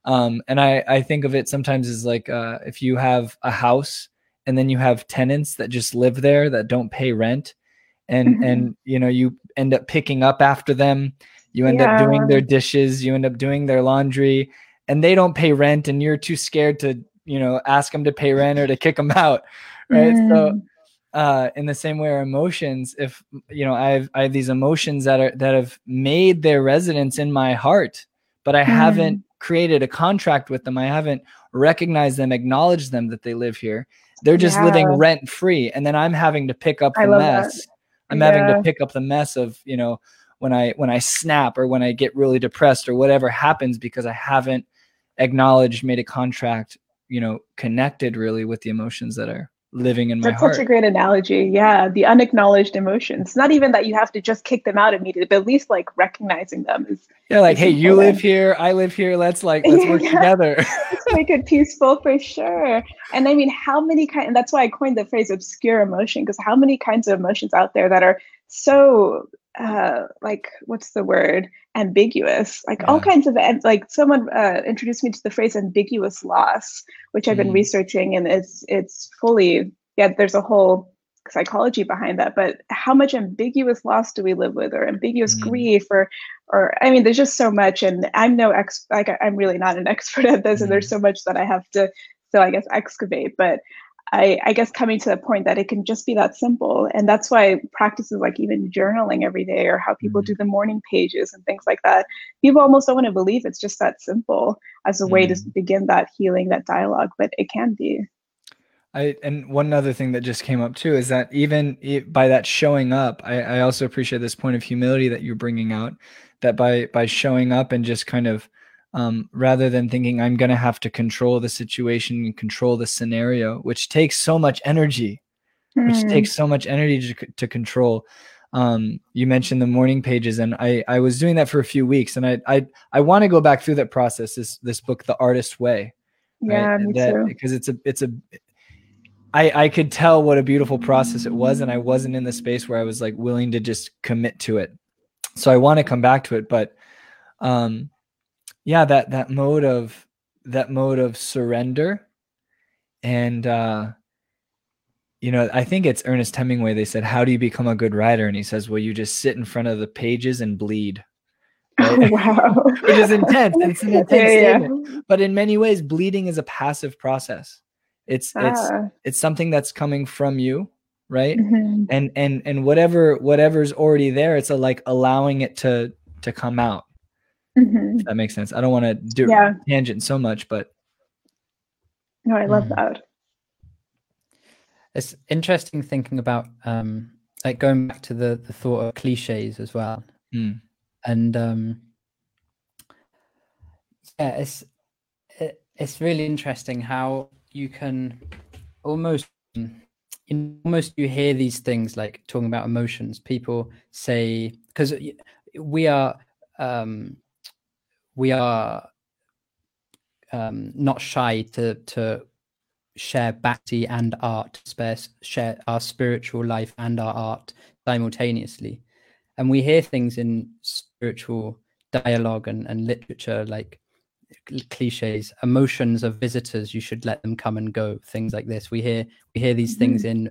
Speaker 1: um, and I, I think of it sometimes as like uh, if you have a house and then you have tenants that just live there that don't pay rent and mm-hmm. and you know you end up picking up after them you end yeah. up doing their dishes, you end up doing their laundry, and they don't pay rent, and you're too scared to, you know, ask them to pay rent or to kick them out, right? Mm. So, uh, in the same way, our emotions, if you know, I have I have these emotions that are that have made their residence in my heart, but I mm. haven't created a contract with them. I haven't recognized them, acknowledged them that they live here. They're just yeah. living rent free, and then I'm having to pick up the mess. That. I'm yeah. having to pick up the mess of you know when I when I snap or when I get really depressed or whatever happens because I haven't acknowledged, made a contract, you know, connected really with the emotions that are living in my
Speaker 2: That's
Speaker 1: heart.
Speaker 2: That's such a great analogy. Yeah, the unacknowledged emotions. Not even that you have to just kick them out immediately, but at least like recognizing them is.
Speaker 1: Yeah, like, hey, you live here, I live here. Let's like let's work together.
Speaker 2: let's make it peaceful for sure. And I mean, how many kind? And that's why I coined the phrase obscure emotion because how many kinds of emotions out there that are so uh like what's the word ambiguous like yeah. all kinds of like someone uh, introduced me to the phrase ambiguous loss which i've been mm. researching and it's it's fully yeah there's a whole psychology behind that but how much ambiguous loss do we live with or ambiguous mm. grief or or i mean there's just so much and i'm no ex like i'm really not an expert at this mm. and there's mm. so much that i have to so i guess excavate but I, I guess coming to the point that it can just be that simple. And that's why practices like even journaling every day or how people mm-hmm. do the morning pages and things like that, people almost don't want to believe it's just that simple as a way mm-hmm. to begin that healing, that dialogue, but it can be.
Speaker 1: I and one other thing that just came up too is that even by that showing up, I, I also appreciate this point of humility that you're bringing out. That by by showing up and just kind of um, rather than thinking I'm going to have to control the situation and control the scenario, which takes so much energy, mm. which takes so much energy to, to control. Um, you mentioned the morning pages, and I I was doing that for a few weeks, and I I I want to go back through that process. This this book, The Artist's Way.
Speaker 2: Right? Yeah, me that, too.
Speaker 1: Because it's a it's a I I could tell what a beautiful process it was, and I wasn't in the space where I was like willing to just commit to it. So I want to come back to it, but um, yeah, that that mode of that mode of surrender, and uh, you know, I think it's Ernest Hemingway. They said, "How do you become a good writer?" And he says, "Well, you just sit in front of the pages and bleed."
Speaker 2: Right? wow,
Speaker 1: which is intense. It's an intense yeah, yeah. but in many ways, bleeding is a passive process it's ah. it's it's something that's coming from you right mm-hmm. and and and whatever whatever's already there it's a like allowing it to to come out mm-hmm. that makes sense i don't want to do yeah. tangent so much but
Speaker 2: no i love mm. that
Speaker 3: it's interesting thinking about um like going back to the the thought of cliches as well mm. and um yeah it's it, it's really interesting how you can almost in almost you hear these things like talking about emotions people say because we are um we are um not shy to to share bhakti and art share our spiritual life and our art simultaneously and we hear things in spiritual dialogue and, and literature like cliches emotions of visitors you should let them come and go things like this we hear we hear these mm-hmm. things in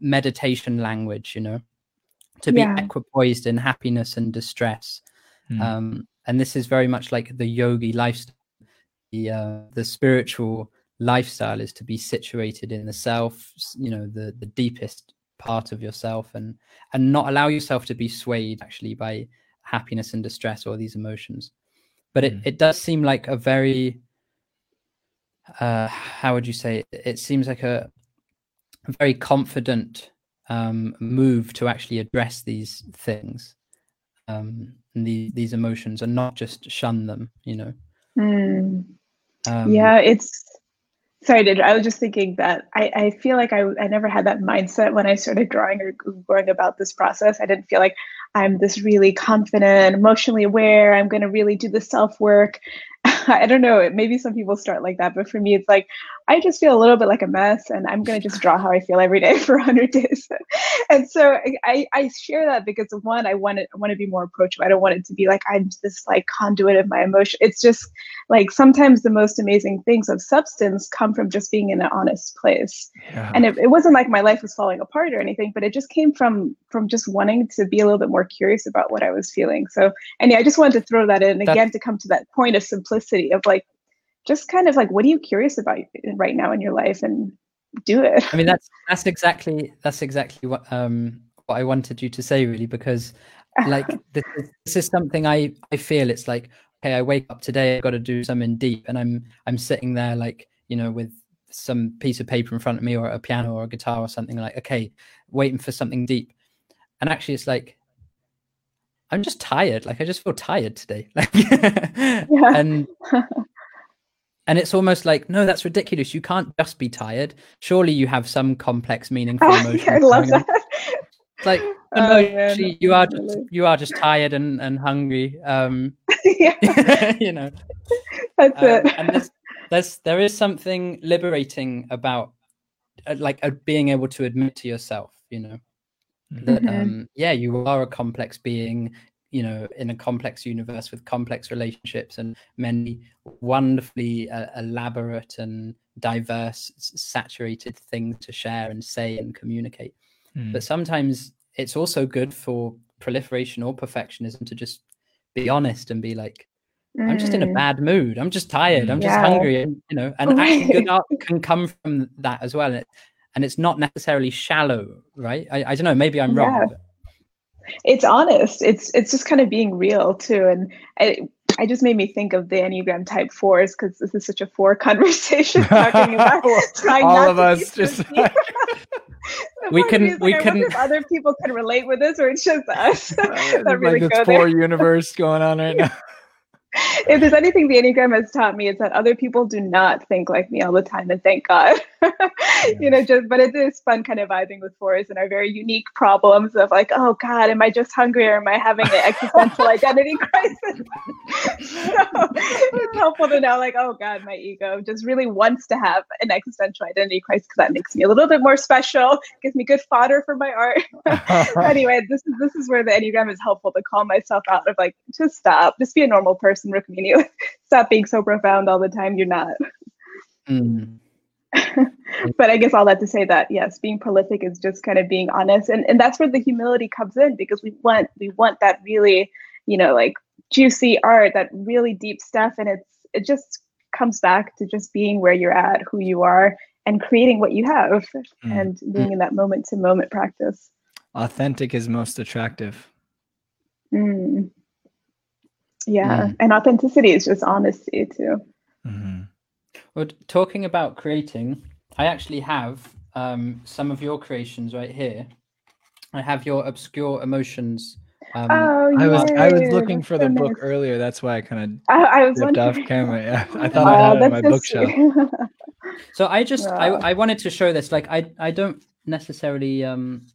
Speaker 3: meditation language you know to be yeah. equipoised in happiness and distress mm. um, and this is very much like the yogi lifestyle the uh, the spiritual lifestyle is to be situated in the self you know the the deepest part of yourself and and not allow yourself to be swayed actually by happiness and distress or these emotions. But it, mm. it does seem like a very uh how would you say it, it seems like a, a very confident um move to actually address these things um the, these emotions and not just shun them you know
Speaker 2: mm. um, yeah it's sorry did i was just thinking that i i feel like i i never had that mindset when i started drawing or going about this process i didn't feel like I'm this really confident, emotionally aware. I'm going to really do the self work. I don't know. Maybe some people start like that, but for me, it's like I just feel a little bit like a mess, and I'm going to just draw how I feel every day for 100 days. and so I, I share that because one, I want it, I want to be more approachable. I don't want it to be like I'm this like conduit of my emotion. It's just like sometimes the most amazing things of substance come from just being in an honest place. Yeah. And it, it wasn't like my life was falling apart or anything, but it just came from from just wanting to be a little bit more curious about what I was feeling. So, and yeah, I just wanted to throw that in again to come to that point of simplicity of like just kind of like what are you curious about right now in your life and do it?
Speaker 3: I mean that's that's exactly that's exactly what um what i wanted you to say really because like this, is, this is something i i feel it's like okay i wake up today i've got to do something deep and i'm i'm sitting there like you know with some piece of paper in front of me or a piano or a guitar or something like okay waiting for something deep. And actually it's like i'm just tired. Like i just feel tired today. Like yeah. and and it's almost like no that's ridiculous. You can't just be tired. Surely you have some complex meaningful emotion
Speaker 2: i love that.
Speaker 3: Like oh, yeah, you are just, you are just tired and, and hungry um you know.
Speaker 2: That's um, it.
Speaker 3: and there's, there's there is something liberating about uh, like uh, being able to admit to yourself you know that mm-hmm. um yeah you are a complex being you know in a complex universe with complex relationships and many wonderfully uh, elaborate and diverse saturated things to share and say and communicate mm. but sometimes it's also good for proliferation or perfectionism to just be honest and be like mm. i'm just in a hmm. bad mood i'm just tired i'm just yeah. hungry and you know and actually good art can come from that as well and, it, and it's not necessarily shallow right? I, I don't know maybe i'm wrong
Speaker 2: yeah.
Speaker 3: but
Speaker 2: it's honest. It's it's just kind of being real too and I, I just made me think of the Enneagram type fours because this is such a four conversation talking about
Speaker 1: all of us just
Speaker 3: we can we can
Speaker 2: other people can relate with this or it's just us.
Speaker 1: That really like this four universe going on right now
Speaker 2: if there's anything the Enneagram has taught me, it's that other people do not think like me all the time, and thank God. you know, just but it is fun kind of vibing with fours and our very unique problems of like, oh God, am I just hungry or am I having an existential identity crisis? so it's helpful to know, like, oh God, my ego just really wants to have an existential identity crisis because that makes me a little bit more special, gives me good fodder for my art. anyway, this is this is where the Enneagram is helpful to call myself out of like, just stop, just be a normal person person, Rukmini. Stop being so profound all the time. You're not. Mm. but I guess all that to say that yes, being prolific is just kind of being honest, and and that's where the humility comes in because we want we want that really, you know, like juicy art, that really deep stuff, and it's it just comes back to just being where you're at, who you are, and creating what you have, mm. and being mm. in that moment to moment practice.
Speaker 1: Authentic is most attractive.
Speaker 2: Mm. Yeah, mm. and authenticity is just honesty too.
Speaker 3: Mm-hmm. Well, talking about creating, I actually have um, some of your creations right here. I have your obscure emotions.
Speaker 2: Um, oh,
Speaker 1: I was I was looking for the book earlier. That's why I kind of
Speaker 2: I, I was
Speaker 1: off camera. Yeah, I thought I had it on my bookshelf.
Speaker 3: so I just I, I wanted to show this. Like I I don't necessarily um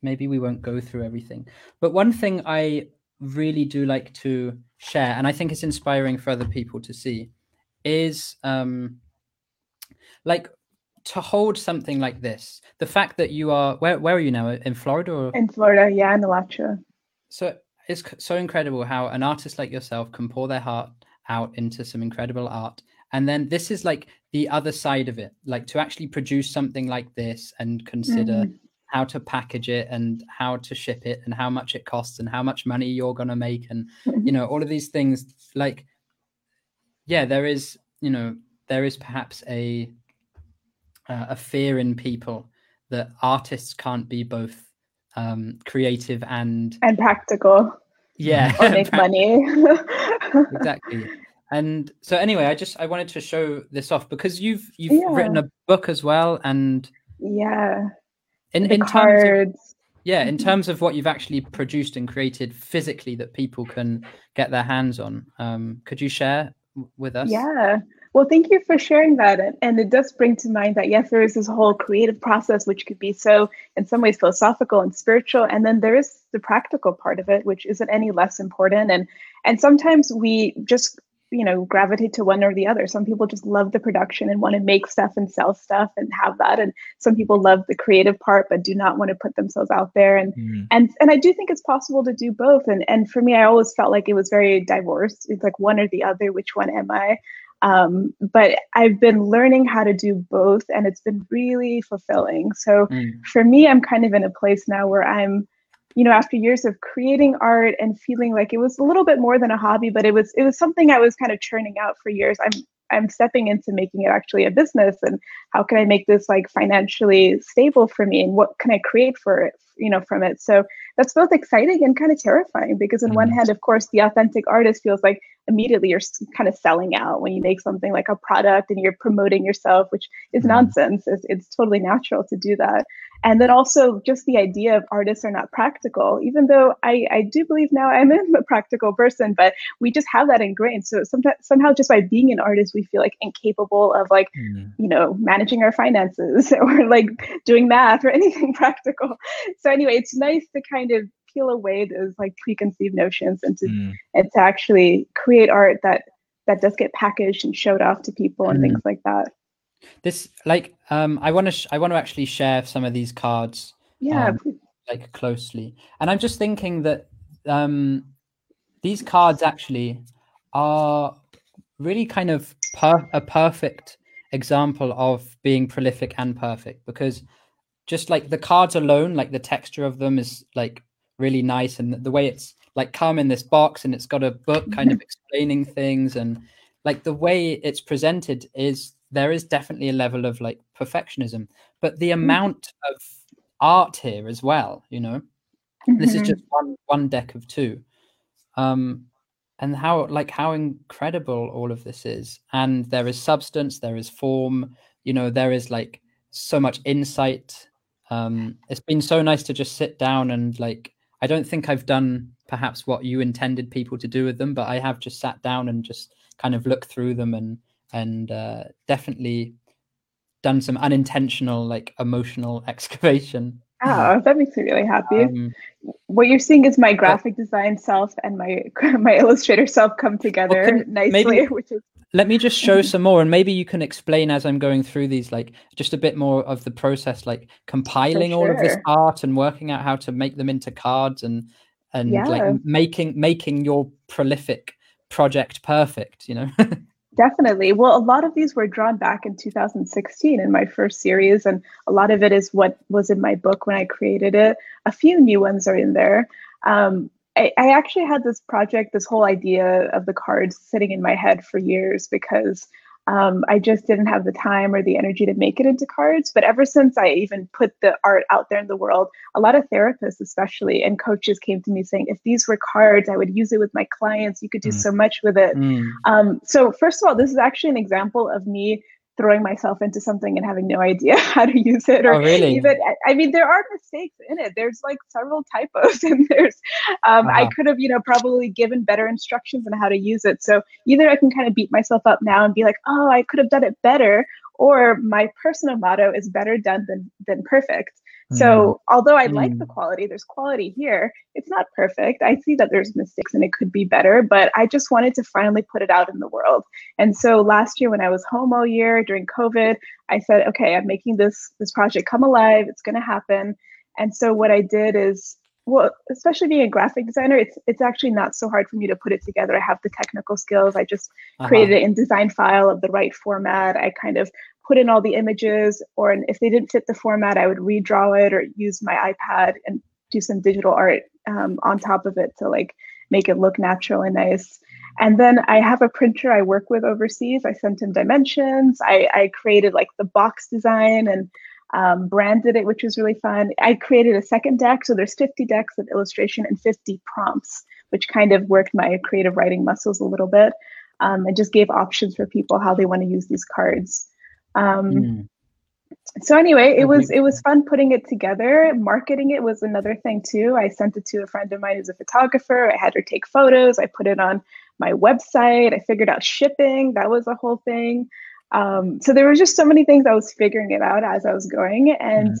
Speaker 3: maybe we won't go through everything, but one thing I really do like to share, and I think it's inspiring for other people to see, is um, like to hold something like this. The fact that you are where where are you now in Florida? Or?
Speaker 2: In Florida, yeah, in Alachua.
Speaker 3: So it's so incredible how an artist like yourself can pour their heart out into some incredible art and then this is like the other side of it like to actually produce something like this and consider mm how to package it and how to ship it and how much it costs and how much money you're going to make and you know all of these things like yeah there is you know there is perhaps a uh, a fear in people that artists can't be both um creative and
Speaker 2: and practical.
Speaker 3: Yeah
Speaker 2: or make money.
Speaker 3: Exactly. And so anyway i just i wanted to show this off because you've you've yeah. written a book as well and
Speaker 2: yeah
Speaker 3: in, in cards. terms of, yeah in terms of what you've actually produced and created physically that people can get their hands on um, could you share with us?
Speaker 2: Yeah. Well thank you for sharing that and, and it does bring to mind that yes there is this whole creative process which could be so in some ways philosophical and spiritual and then there is the practical part of it which isn't any less important and and sometimes we just you know gravitate to one or the other some people just love the production and want to make stuff and sell stuff and have that and some people love the creative part but do not want to put themselves out there and mm. and and i do think it's possible to do both and and for me i always felt like it was very diverse it's like one or the other which one am i um, but I've been learning how to do both, and it's been really fulfilling. So mm. for me, I'm kind of in a place now where I'm you know after years of creating art and feeling like it was a little bit more than a hobby but it was it was something i was kind of churning out for years i'm i'm stepping into making it actually a business and how can i make this like financially stable for me and what can i create for it you know from it so that's both exciting and kind of terrifying because on mm-hmm. one hand of course the authentic artist feels like immediately you're kind of selling out when you make something like a product and you're promoting yourself which is mm-hmm. nonsense. It's, it's totally natural to do that. And then also just the idea of artists are not practical. Even though i, I do believe now i'm a practical person but we just have that ingrained. So sometimes somehow just by being an artist we feel like incapable of like mm. you know managing our finances or like doing math or anything practical. So anyway it's nice to kind of peel away those like preconceived notions and to mm. and to actually create art that that does get packaged and showed off to people and mm. things like that
Speaker 3: this like um I want to sh- I want to actually share some of these cards.
Speaker 2: Yeah. Um,
Speaker 3: like closely. And I'm just thinking that um these cards actually are really kind of per- a perfect example of being prolific and perfect because just like the cards alone like the texture of them is like really nice and the way it's like come in this box and it's got a book kind of explaining things and like the way it's presented is there is definitely a level of like perfectionism, but the mm-hmm. amount of art here as well, you know, mm-hmm. this is mm-hmm. just one one deck of two. Um, and how like how incredible all of this is and there is substance there is form you know there is like so much insight um it's been so nice to just sit down and like i don't think i've done perhaps what you intended people to do with them but i have just sat down and just kind of looked through them and and uh, definitely done some unintentional like emotional excavation
Speaker 2: Oh, that makes me really happy. Um, what you're seeing is my graphic design self and my my illustrator self come together well, nicely,
Speaker 3: maybe,
Speaker 2: which is
Speaker 3: let me just show some more and maybe you can explain as i'm going through these like just a bit more of the process like compiling sure. all of this art and working out how to make them into cards and and yeah. like making making your prolific project perfect you know
Speaker 2: Definitely. Well, a lot of these were drawn back in 2016 in my first series, and a lot of it is what was in my book when I created it. A few new ones are in there. Um, I, I actually had this project, this whole idea of the cards sitting in my head for years because um, I just didn't have the time or the energy to make it into cards. But ever since I even put the art out there in the world, a lot of therapists, especially, and coaches came to me saying, if these were cards, I would use it with my clients. You could do mm. so much with it. Mm. Um, so, first of all, this is actually an example of me throwing myself into something and having no idea how to use it or
Speaker 3: oh, really?
Speaker 2: even i mean there are mistakes in it there's like several typos and there's um, wow. i could have you know probably given better instructions on how to use it so either i can kind of beat myself up now and be like oh i could have done it better or my personal motto is better done than than perfect so mm. although I like the mm. quality, there's quality here. It's not perfect. I see that there's mistakes and it could be better, but I just wanted to finally put it out in the world. And so last year when I was home all year during COVID, I said, okay, I'm making this this project come alive. It's going to happen. And so what I did is well, especially being a graphic designer, it's it's actually not so hard for me to put it together. I have the technical skills. I just uh-huh. created an InDesign file of the right format. I kind of put in all the images, or if they didn't fit the format, I would redraw it or use my iPad and do some digital art um, on top of it to like make it look natural and nice. And then I have a printer I work with overseas. I sent him dimensions. I, I created like the box design and um, branded it, which was really fun. I created a second deck. So there's 50 decks of illustration and 50 prompts, which kind of worked my creative writing muscles a little bit. Um, and just gave options for people how they want to use these cards. Um, mm. So anyway, it was it was fun putting it together. Marketing it was another thing too. I sent it to a friend of mine who's a photographer. I had her take photos. I put it on my website. I figured out shipping. That was a whole thing. Um, so there were just so many things I was figuring it out as I was going, and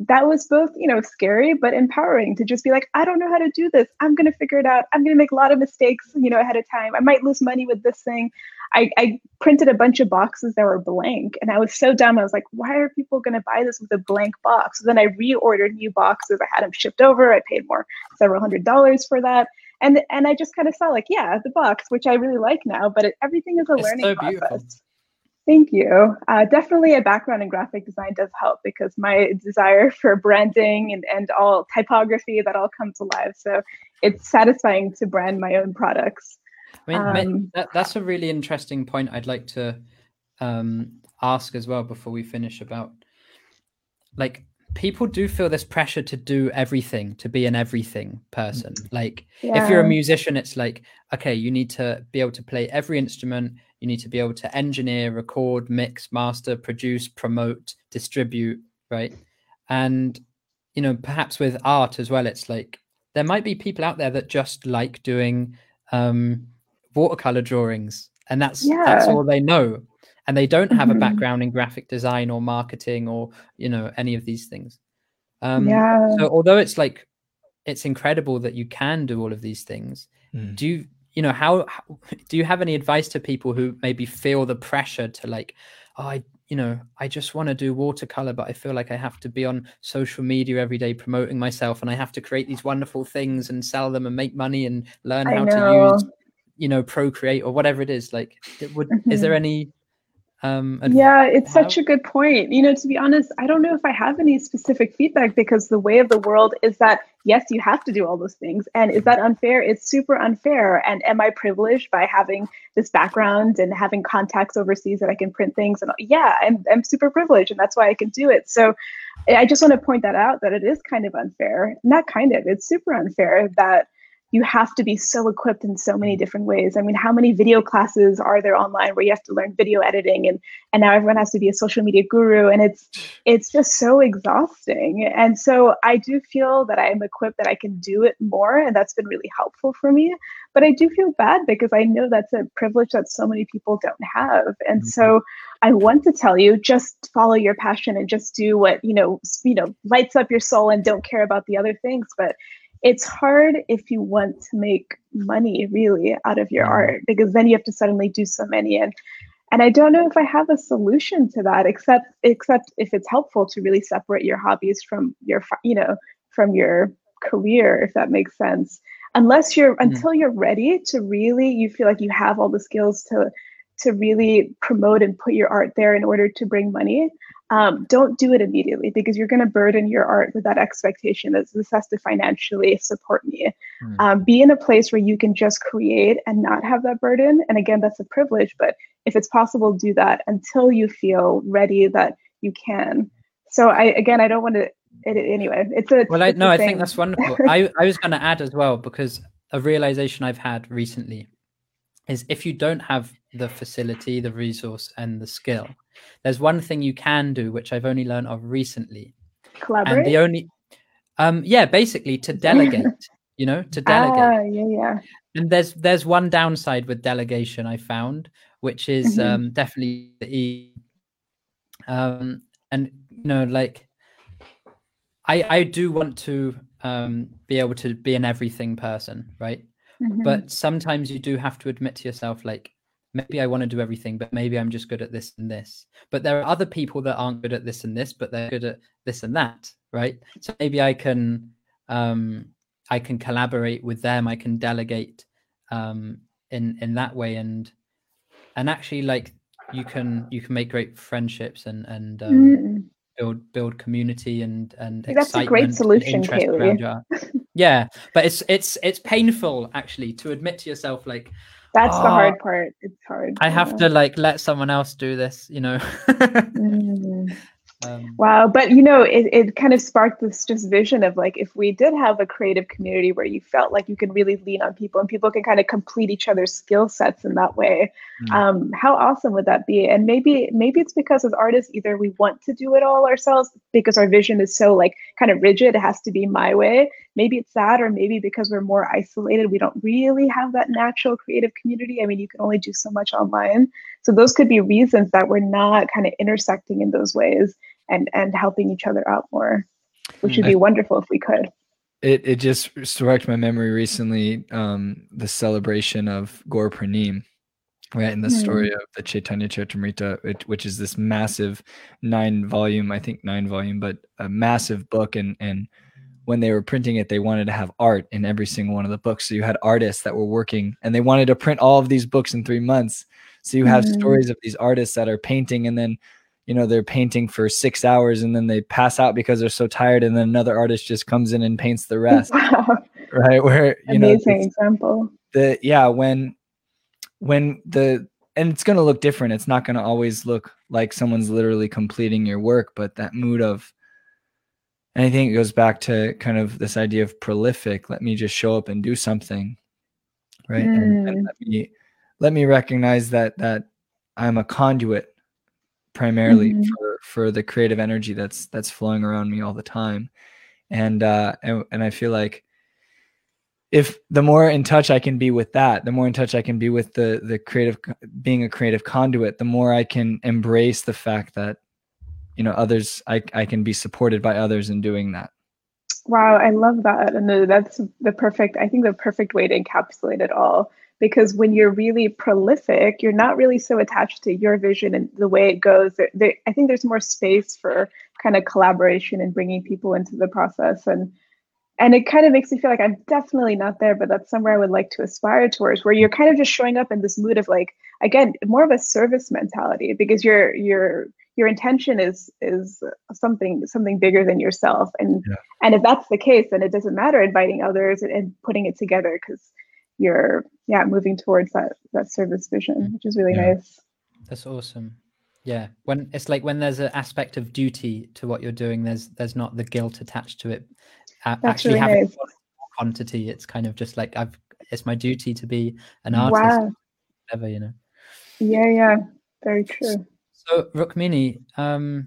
Speaker 2: that was both you know scary but empowering to just be like, I don't know how to do this. I'm gonna figure it out. I'm gonna make a lot of mistakes, you know, ahead of time. I might lose money with this thing. I, I printed a bunch of boxes that were blank, and I was so dumb. I was like, why are people gonna buy this with a blank box? So then I reordered new boxes. I had them shipped over. I paid more several hundred dollars for that and and I just kind of saw like, yeah, the box, which I really like now, but it, everything is a
Speaker 3: it's
Speaker 2: learning
Speaker 3: so
Speaker 2: process. Thank you. Uh, definitely a background in graphic design does help because my desire for branding and, and all typography that all comes alive. So it's satisfying to brand my own products.
Speaker 3: I mean, um, that, that's a really interesting point I'd like to um, ask as well before we finish about like people do feel this pressure to do everything to be an everything person like yeah. if you're a musician it's like okay you need to be able to play every instrument you need to be able to engineer, record, mix, master, produce, promote, distribute, right? And you know, perhaps with art as well, it's like there might be people out there that just like doing um, watercolor drawings, and that's yeah. that's all they know, and they don't have mm-hmm. a background in graphic design or marketing or you know any of these things. Um, yeah. So although it's like it's incredible that you can do all of these things, mm. do you you know how, how, do you have any advice to people who maybe feel the pressure to like oh, i you know i just want to do watercolor but i feel like i have to be on social media every day promoting myself and i have to create these wonderful things and sell them and make money and learn how to use you know procreate or whatever it is like would mm-hmm. is there mm-hmm. any
Speaker 2: um yeah it's such a good point. You know to be honest i don't know if i have any specific feedback because the way of the world is that yes you have to do all those things. And is that unfair? It's super unfair. And am i privileged by having this background and having contacts overseas that i can print things? And yeah i'm, I'm super privileged and that's why i can do it. So i just want to point that out that it is kind of unfair. Not kind of it's super unfair that you have to be so equipped in so many different ways. I mean, how many video classes are there online where you have to learn video editing and and now everyone has to be a social media guru and it's it's just so exhausting. And so I do feel that I am equipped that I can do it more and that's been really helpful for me. But I do feel bad because I know that's a privilege that so many people don't have. And mm-hmm. so I want to tell you just follow your passion and just do what, you know, you know, lights up your soul and don't care about the other things, but it's hard if you want to make money really out of your mm. art because then you have to suddenly do so many and and I don't know if I have a solution to that except except if it's helpful to really separate your hobbies from your you know from your career if that makes sense unless you're mm. until you're ready to really you feel like you have all the skills to to really promote and put your art there in order to bring money um, don't do it immediately because you're going to burden your art with that expectation that this has to financially support me. Mm. Um, be in a place where you can just create and not have that burden. And again, that's a privilege, but if it's possible, do that until you feel ready that you can. So I again, I don't want to. It, anyway, it's a
Speaker 3: well. I, no, I think that's wonderful. I I was going to add as well because a realization I've had recently is if you don't have the facility, the resource, and the skill, there's one thing you can do, which I've only learned of recently.
Speaker 2: Collaborate.
Speaker 3: And the only, um, yeah, basically to delegate. you know, to delegate.
Speaker 2: Ah, yeah, yeah.
Speaker 3: And there's there's one downside with delegation I found, which is mm-hmm. um, definitely the, um, and you know, like I I do want to um, be able to be an everything person, right? Mm-hmm. But sometimes you do have to admit to yourself, like, maybe I want to do everything, but maybe I'm just good at this and this. But there are other people that aren't good at this and this, but they're good at this and that, right? So maybe I can um I can collaborate with them, I can delegate um in in that way and and actually like you can you can make great friendships and and um, build build community and and
Speaker 2: that's a great solution Kaylee.
Speaker 3: yeah but it's it's it's painful actually to admit to yourself like
Speaker 2: that's oh, the hard ah, part it's hard
Speaker 3: i have to like let someone else do this you know
Speaker 2: mm. Um, wow, but you know, it, it kind of sparked this just vision of like if we did have a creative community where you felt like you could really lean on people and people can kind of complete each other's skill sets in that way. Mm. Um, how awesome would that be? And maybe maybe it's because as artists, either we want to do it all ourselves because our vision is so like kind of rigid, it has to be my way. Maybe it's that, or maybe because we're more isolated, we don't really have that natural creative community. I mean, you can only do so much online. So those could be reasons that we're not kind of intersecting in those ways and and helping each other out more, which would be I, wonderful if we could.
Speaker 1: It it just struck my memory recently, um, the celebration of Gaura Purnima, right? In the mm. story of the Chaitanya Charitamrita, which is this massive nine volume, I think nine volume, but a massive book. And and when they were printing it, they wanted to have art in every single one of the books. So you had artists that were working, and they wanted to print all of these books in three months. So you have mm. stories of these artists that are painting, and then you know they're painting for six hours and then they pass out because they're so tired and then another artist just comes in and paints the rest wow. right where you
Speaker 2: amazing know example
Speaker 1: the yeah when when the and it's going to look different it's not going to always look like someone's literally completing your work but that mood of and i think it goes back to kind of this idea of prolific let me just show up and do something right mm. and, and mm. let me let me recognize that that i'm a conduit primarily mm-hmm. for for the creative energy that's that's flowing around me all the time and uh and, and i feel like if the more in touch i can be with that the more in touch i can be with the the creative being a creative conduit the more i can embrace the fact that you know others i i can be supported by others in doing that
Speaker 2: wow i love that and that's the perfect i think the perfect way to encapsulate it all because when you're really prolific, you're not really so attached to your vision and the way it goes. There, there, I think there's more space for kind of collaboration and bringing people into the process. And and it kind of makes me feel like I'm definitely not there, but that's somewhere I would like to aspire towards, where you're kind of just showing up in this mood of like, again, more of a service mentality, because your your your intention is is something something bigger than yourself. And yeah. and if that's the case, then it doesn't matter inviting others and, and putting it together because you're yeah moving towards that that service vision which is really yeah. nice
Speaker 3: that's awesome yeah when it's like when there's an aspect of duty to what you're doing there's there's not the guilt attached to it
Speaker 2: uh, that's actually really having nice.
Speaker 3: quantity. It's kind of just like I've it's my duty to be an artist.
Speaker 2: Wow.
Speaker 3: Whatever, you know.
Speaker 2: Yeah, yeah. Very true.
Speaker 3: So Rukmini, um,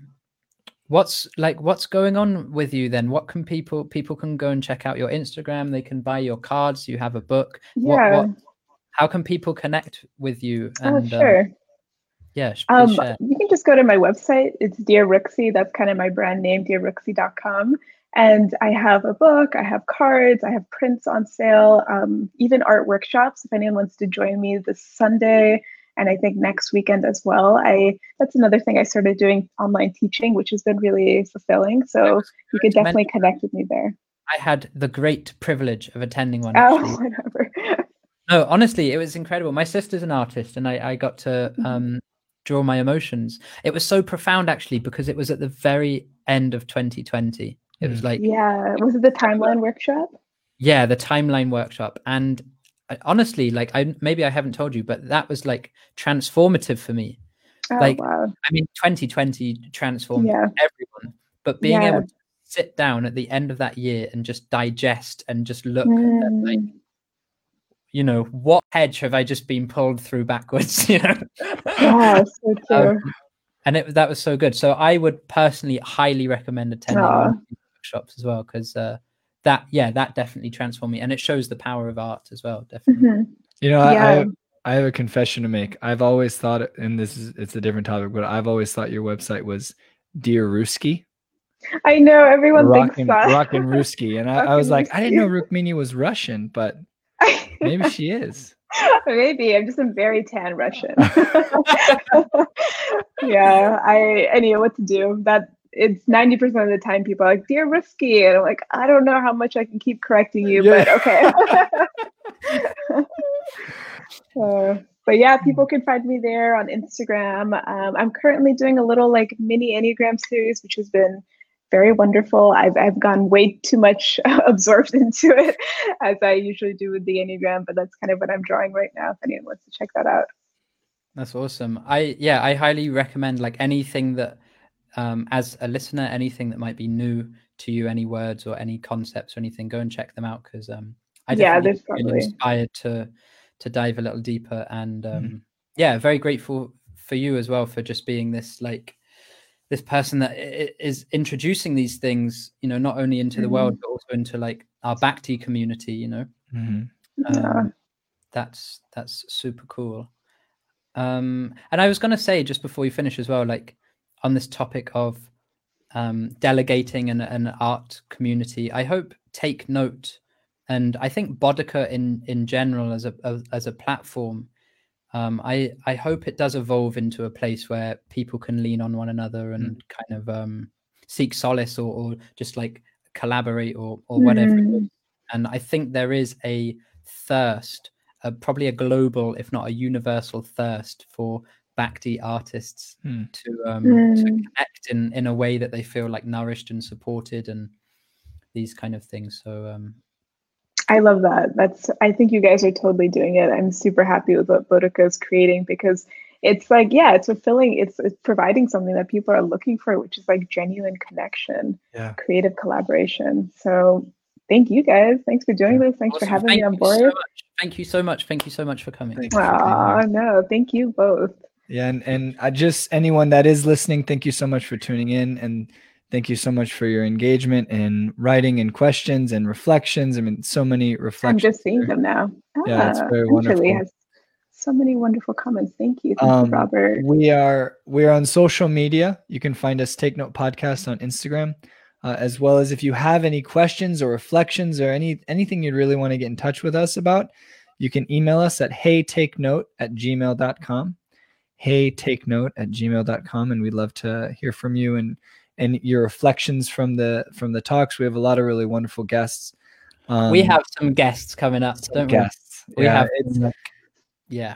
Speaker 3: what's like what's going on with you then? What can people people can go and check out your Instagram? They can buy your cards. You have a book.
Speaker 2: Yeah.
Speaker 3: what, how can people connect with you?
Speaker 2: Oh,
Speaker 3: And um,
Speaker 2: sure.
Speaker 3: yeah,
Speaker 2: Um,
Speaker 3: share.
Speaker 2: you can just go to my website. It's Dear Rooksy. That's kind of my brand name, dearrooksy.com. And I have a book, I have cards, I have prints on sale, um, even art workshops. If anyone wants to join me this Sunday and I think next weekend as well. I that's another thing I started doing online teaching, which has been really fulfilling. So you could definitely connect with me there.
Speaker 3: I had the great privilege of attending one.
Speaker 2: Oh, whatever.
Speaker 3: No, honestly, it was incredible. My sister's an artist, and I, I got to
Speaker 2: Mhm.
Speaker 3: um, draw my emotions. It was so profound, actually, because it was at the very end of 2020. It was
Speaker 1: Mm.
Speaker 3: like,
Speaker 2: yeah. Was it the timeline workshop?
Speaker 3: yeah, the timeline workshop, and I, honestly, like, I maybe I haven't told you, but that was like transformative for me.
Speaker 2: Oh,
Speaker 3: Like,
Speaker 2: wow.
Speaker 3: I mean, 2020 transformed
Speaker 2: Yeah.
Speaker 3: everyone, but being
Speaker 2: Yeah.
Speaker 3: able to sit down at the end of that year and just digest and just look at like
Speaker 2: Mm.
Speaker 3: you know what hedge have i just been pulled through backwards you know
Speaker 2: Yeah, so true.
Speaker 3: Um, and it that was so good so i would personally highly recommend attending
Speaker 2: Aw.
Speaker 3: one of these workshops as well because uh that yeah that definitely transformed me and it shows the power of art as well definitely
Speaker 2: Mhm.
Speaker 1: You know, I, I, have, I have a confession to make. I've always thought, and this is it's a different topic, but I've always thought your website was Dear Ruski,
Speaker 2: I know everyone
Speaker 1: Rockin'
Speaker 2: thinks that.
Speaker 1: Rockin' Ruski, and I, I was
Speaker 2: Rockin'
Speaker 1: like, I didn't know Rukmini was Russian, but maybe she is.
Speaker 2: Maybe I'm just a very tan Russian. yeah, I I knew what to do. That it's ninety percent of the time people are like, "Dear Risky," and I'm like, I don't know how much I can keep correcting you, but okay. But yeah, people can find me there on Instagram. Um, I'm currently doing a little like mini Enneagram series, which has been very wonderful. I've I've gone way too much absorbed into it, as I usually do with the Enneagram. But that's kind of what I'm drawing right now. If anyone wants to check that out.
Speaker 3: that's awesome i yeah i highly recommend like anything that um as a listener anything that might be new to you any words or any concepts or anything go and check them out because um i
Speaker 2: Yeah,
Speaker 3: definitely
Speaker 2: there's
Speaker 3: feel inspired to to dive a little deeper and um
Speaker 1: Mhm.
Speaker 3: yeah very grateful for you as well for just being this like this person that i- i- is introducing these things you know not only into the
Speaker 2: Mhm.
Speaker 3: world but also into like our bhakti community you know
Speaker 1: Mhm.
Speaker 2: Yeah.
Speaker 3: um, that's that's super cool um and i was going to say just before you finish as well like on this topic of um delegating an, an art community i hope take note. And i think Bodica in in general as a as, a platform um i i hope it does evolve into a place where people can lean on one another and kind of um seek solace or, or just like collaborate or or whatever.
Speaker 2: Mm.
Speaker 3: and I think there is a thirst, uh, probably a global, if not a universal thirst for Bhakti artists
Speaker 1: Hmm.
Speaker 3: to um, to
Speaker 2: Mm.
Speaker 3: connect in in a way that they feel like nourished and supported and these kind of things. So um,
Speaker 2: I love that. That's I think you guys are totally doing it. I'm super happy with what Boudica is creating because it's like, yeah, it's fulfilling, it's, it's providing something that people are looking for, which is like genuine connection,
Speaker 1: Yeah.
Speaker 2: creative collaboration. So thank you guys. Thanks for doing this. Thanks for having
Speaker 3: Thank
Speaker 2: me on
Speaker 3: you so
Speaker 2: board.
Speaker 3: much. Thank you so much. Thank you so much for coming.
Speaker 1: Thank you for being
Speaker 2: Aw,
Speaker 1: here.
Speaker 2: no, thank you both.
Speaker 1: Yeah, and and I just anyone that is listening, thank you so much for tuning in, and thank you so much for your engagement and writing and questions and reflections. I mean, so many reflections.
Speaker 2: I'm just seeing them now.
Speaker 1: Yeah, it's
Speaker 2: Ah,
Speaker 1: very wonderful.
Speaker 2: has so many wonderful comments. Thank you. Thank
Speaker 1: Um,
Speaker 2: you, Robert.
Speaker 1: We are we are on social media. You can find us Take Note Podcast on Instagram, uh, as well as if you have any questions or reflections or any anything you'd really want to get in touch with us about, you can email us at hey take note at gmail.com. Hey take note at gmail.com. And we'd love to hear from you and and your reflections from the from the talks. We have a lot of really wonderful guests. Um,
Speaker 3: we have some guests coming up, don't
Speaker 1: guests.
Speaker 3: we? We
Speaker 1: Yeah,
Speaker 3: have yeah.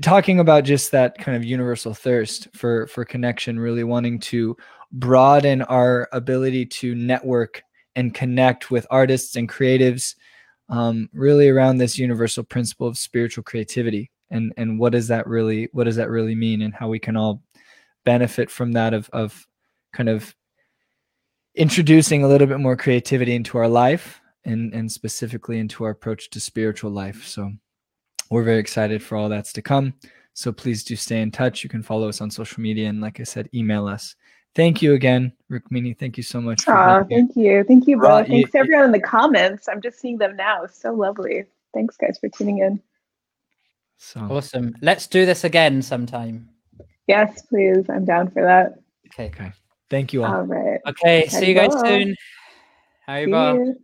Speaker 1: talking about just that kind of universal thirst for for connection really wanting to broaden our ability to network and connect with artists and creatives um, really around this universal principle of spiritual creativity and and what does that really what does that really mean and how we can all benefit from that of of kind of introducing a little bit more creativity into our life and and specifically into our approach to spiritual life. So we're very excited for all that's to come. So please do stay in touch. You can follow us on social media and like I said, email us. Thank you again, Rukmini. Thank you so much.
Speaker 2: Oh, thank you. Thank you, bro. Thanks you, everyone in the comments. I'm just seeing them now. So lovely. Thanks guys for tuning in.
Speaker 3: So awesome. Let's do this again sometime.
Speaker 2: Yes, please. I'm down for that.
Speaker 3: Okay.
Speaker 1: Okay. Thank you all.
Speaker 2: All right.
Speaker 3: Okay. See you guys soon. How you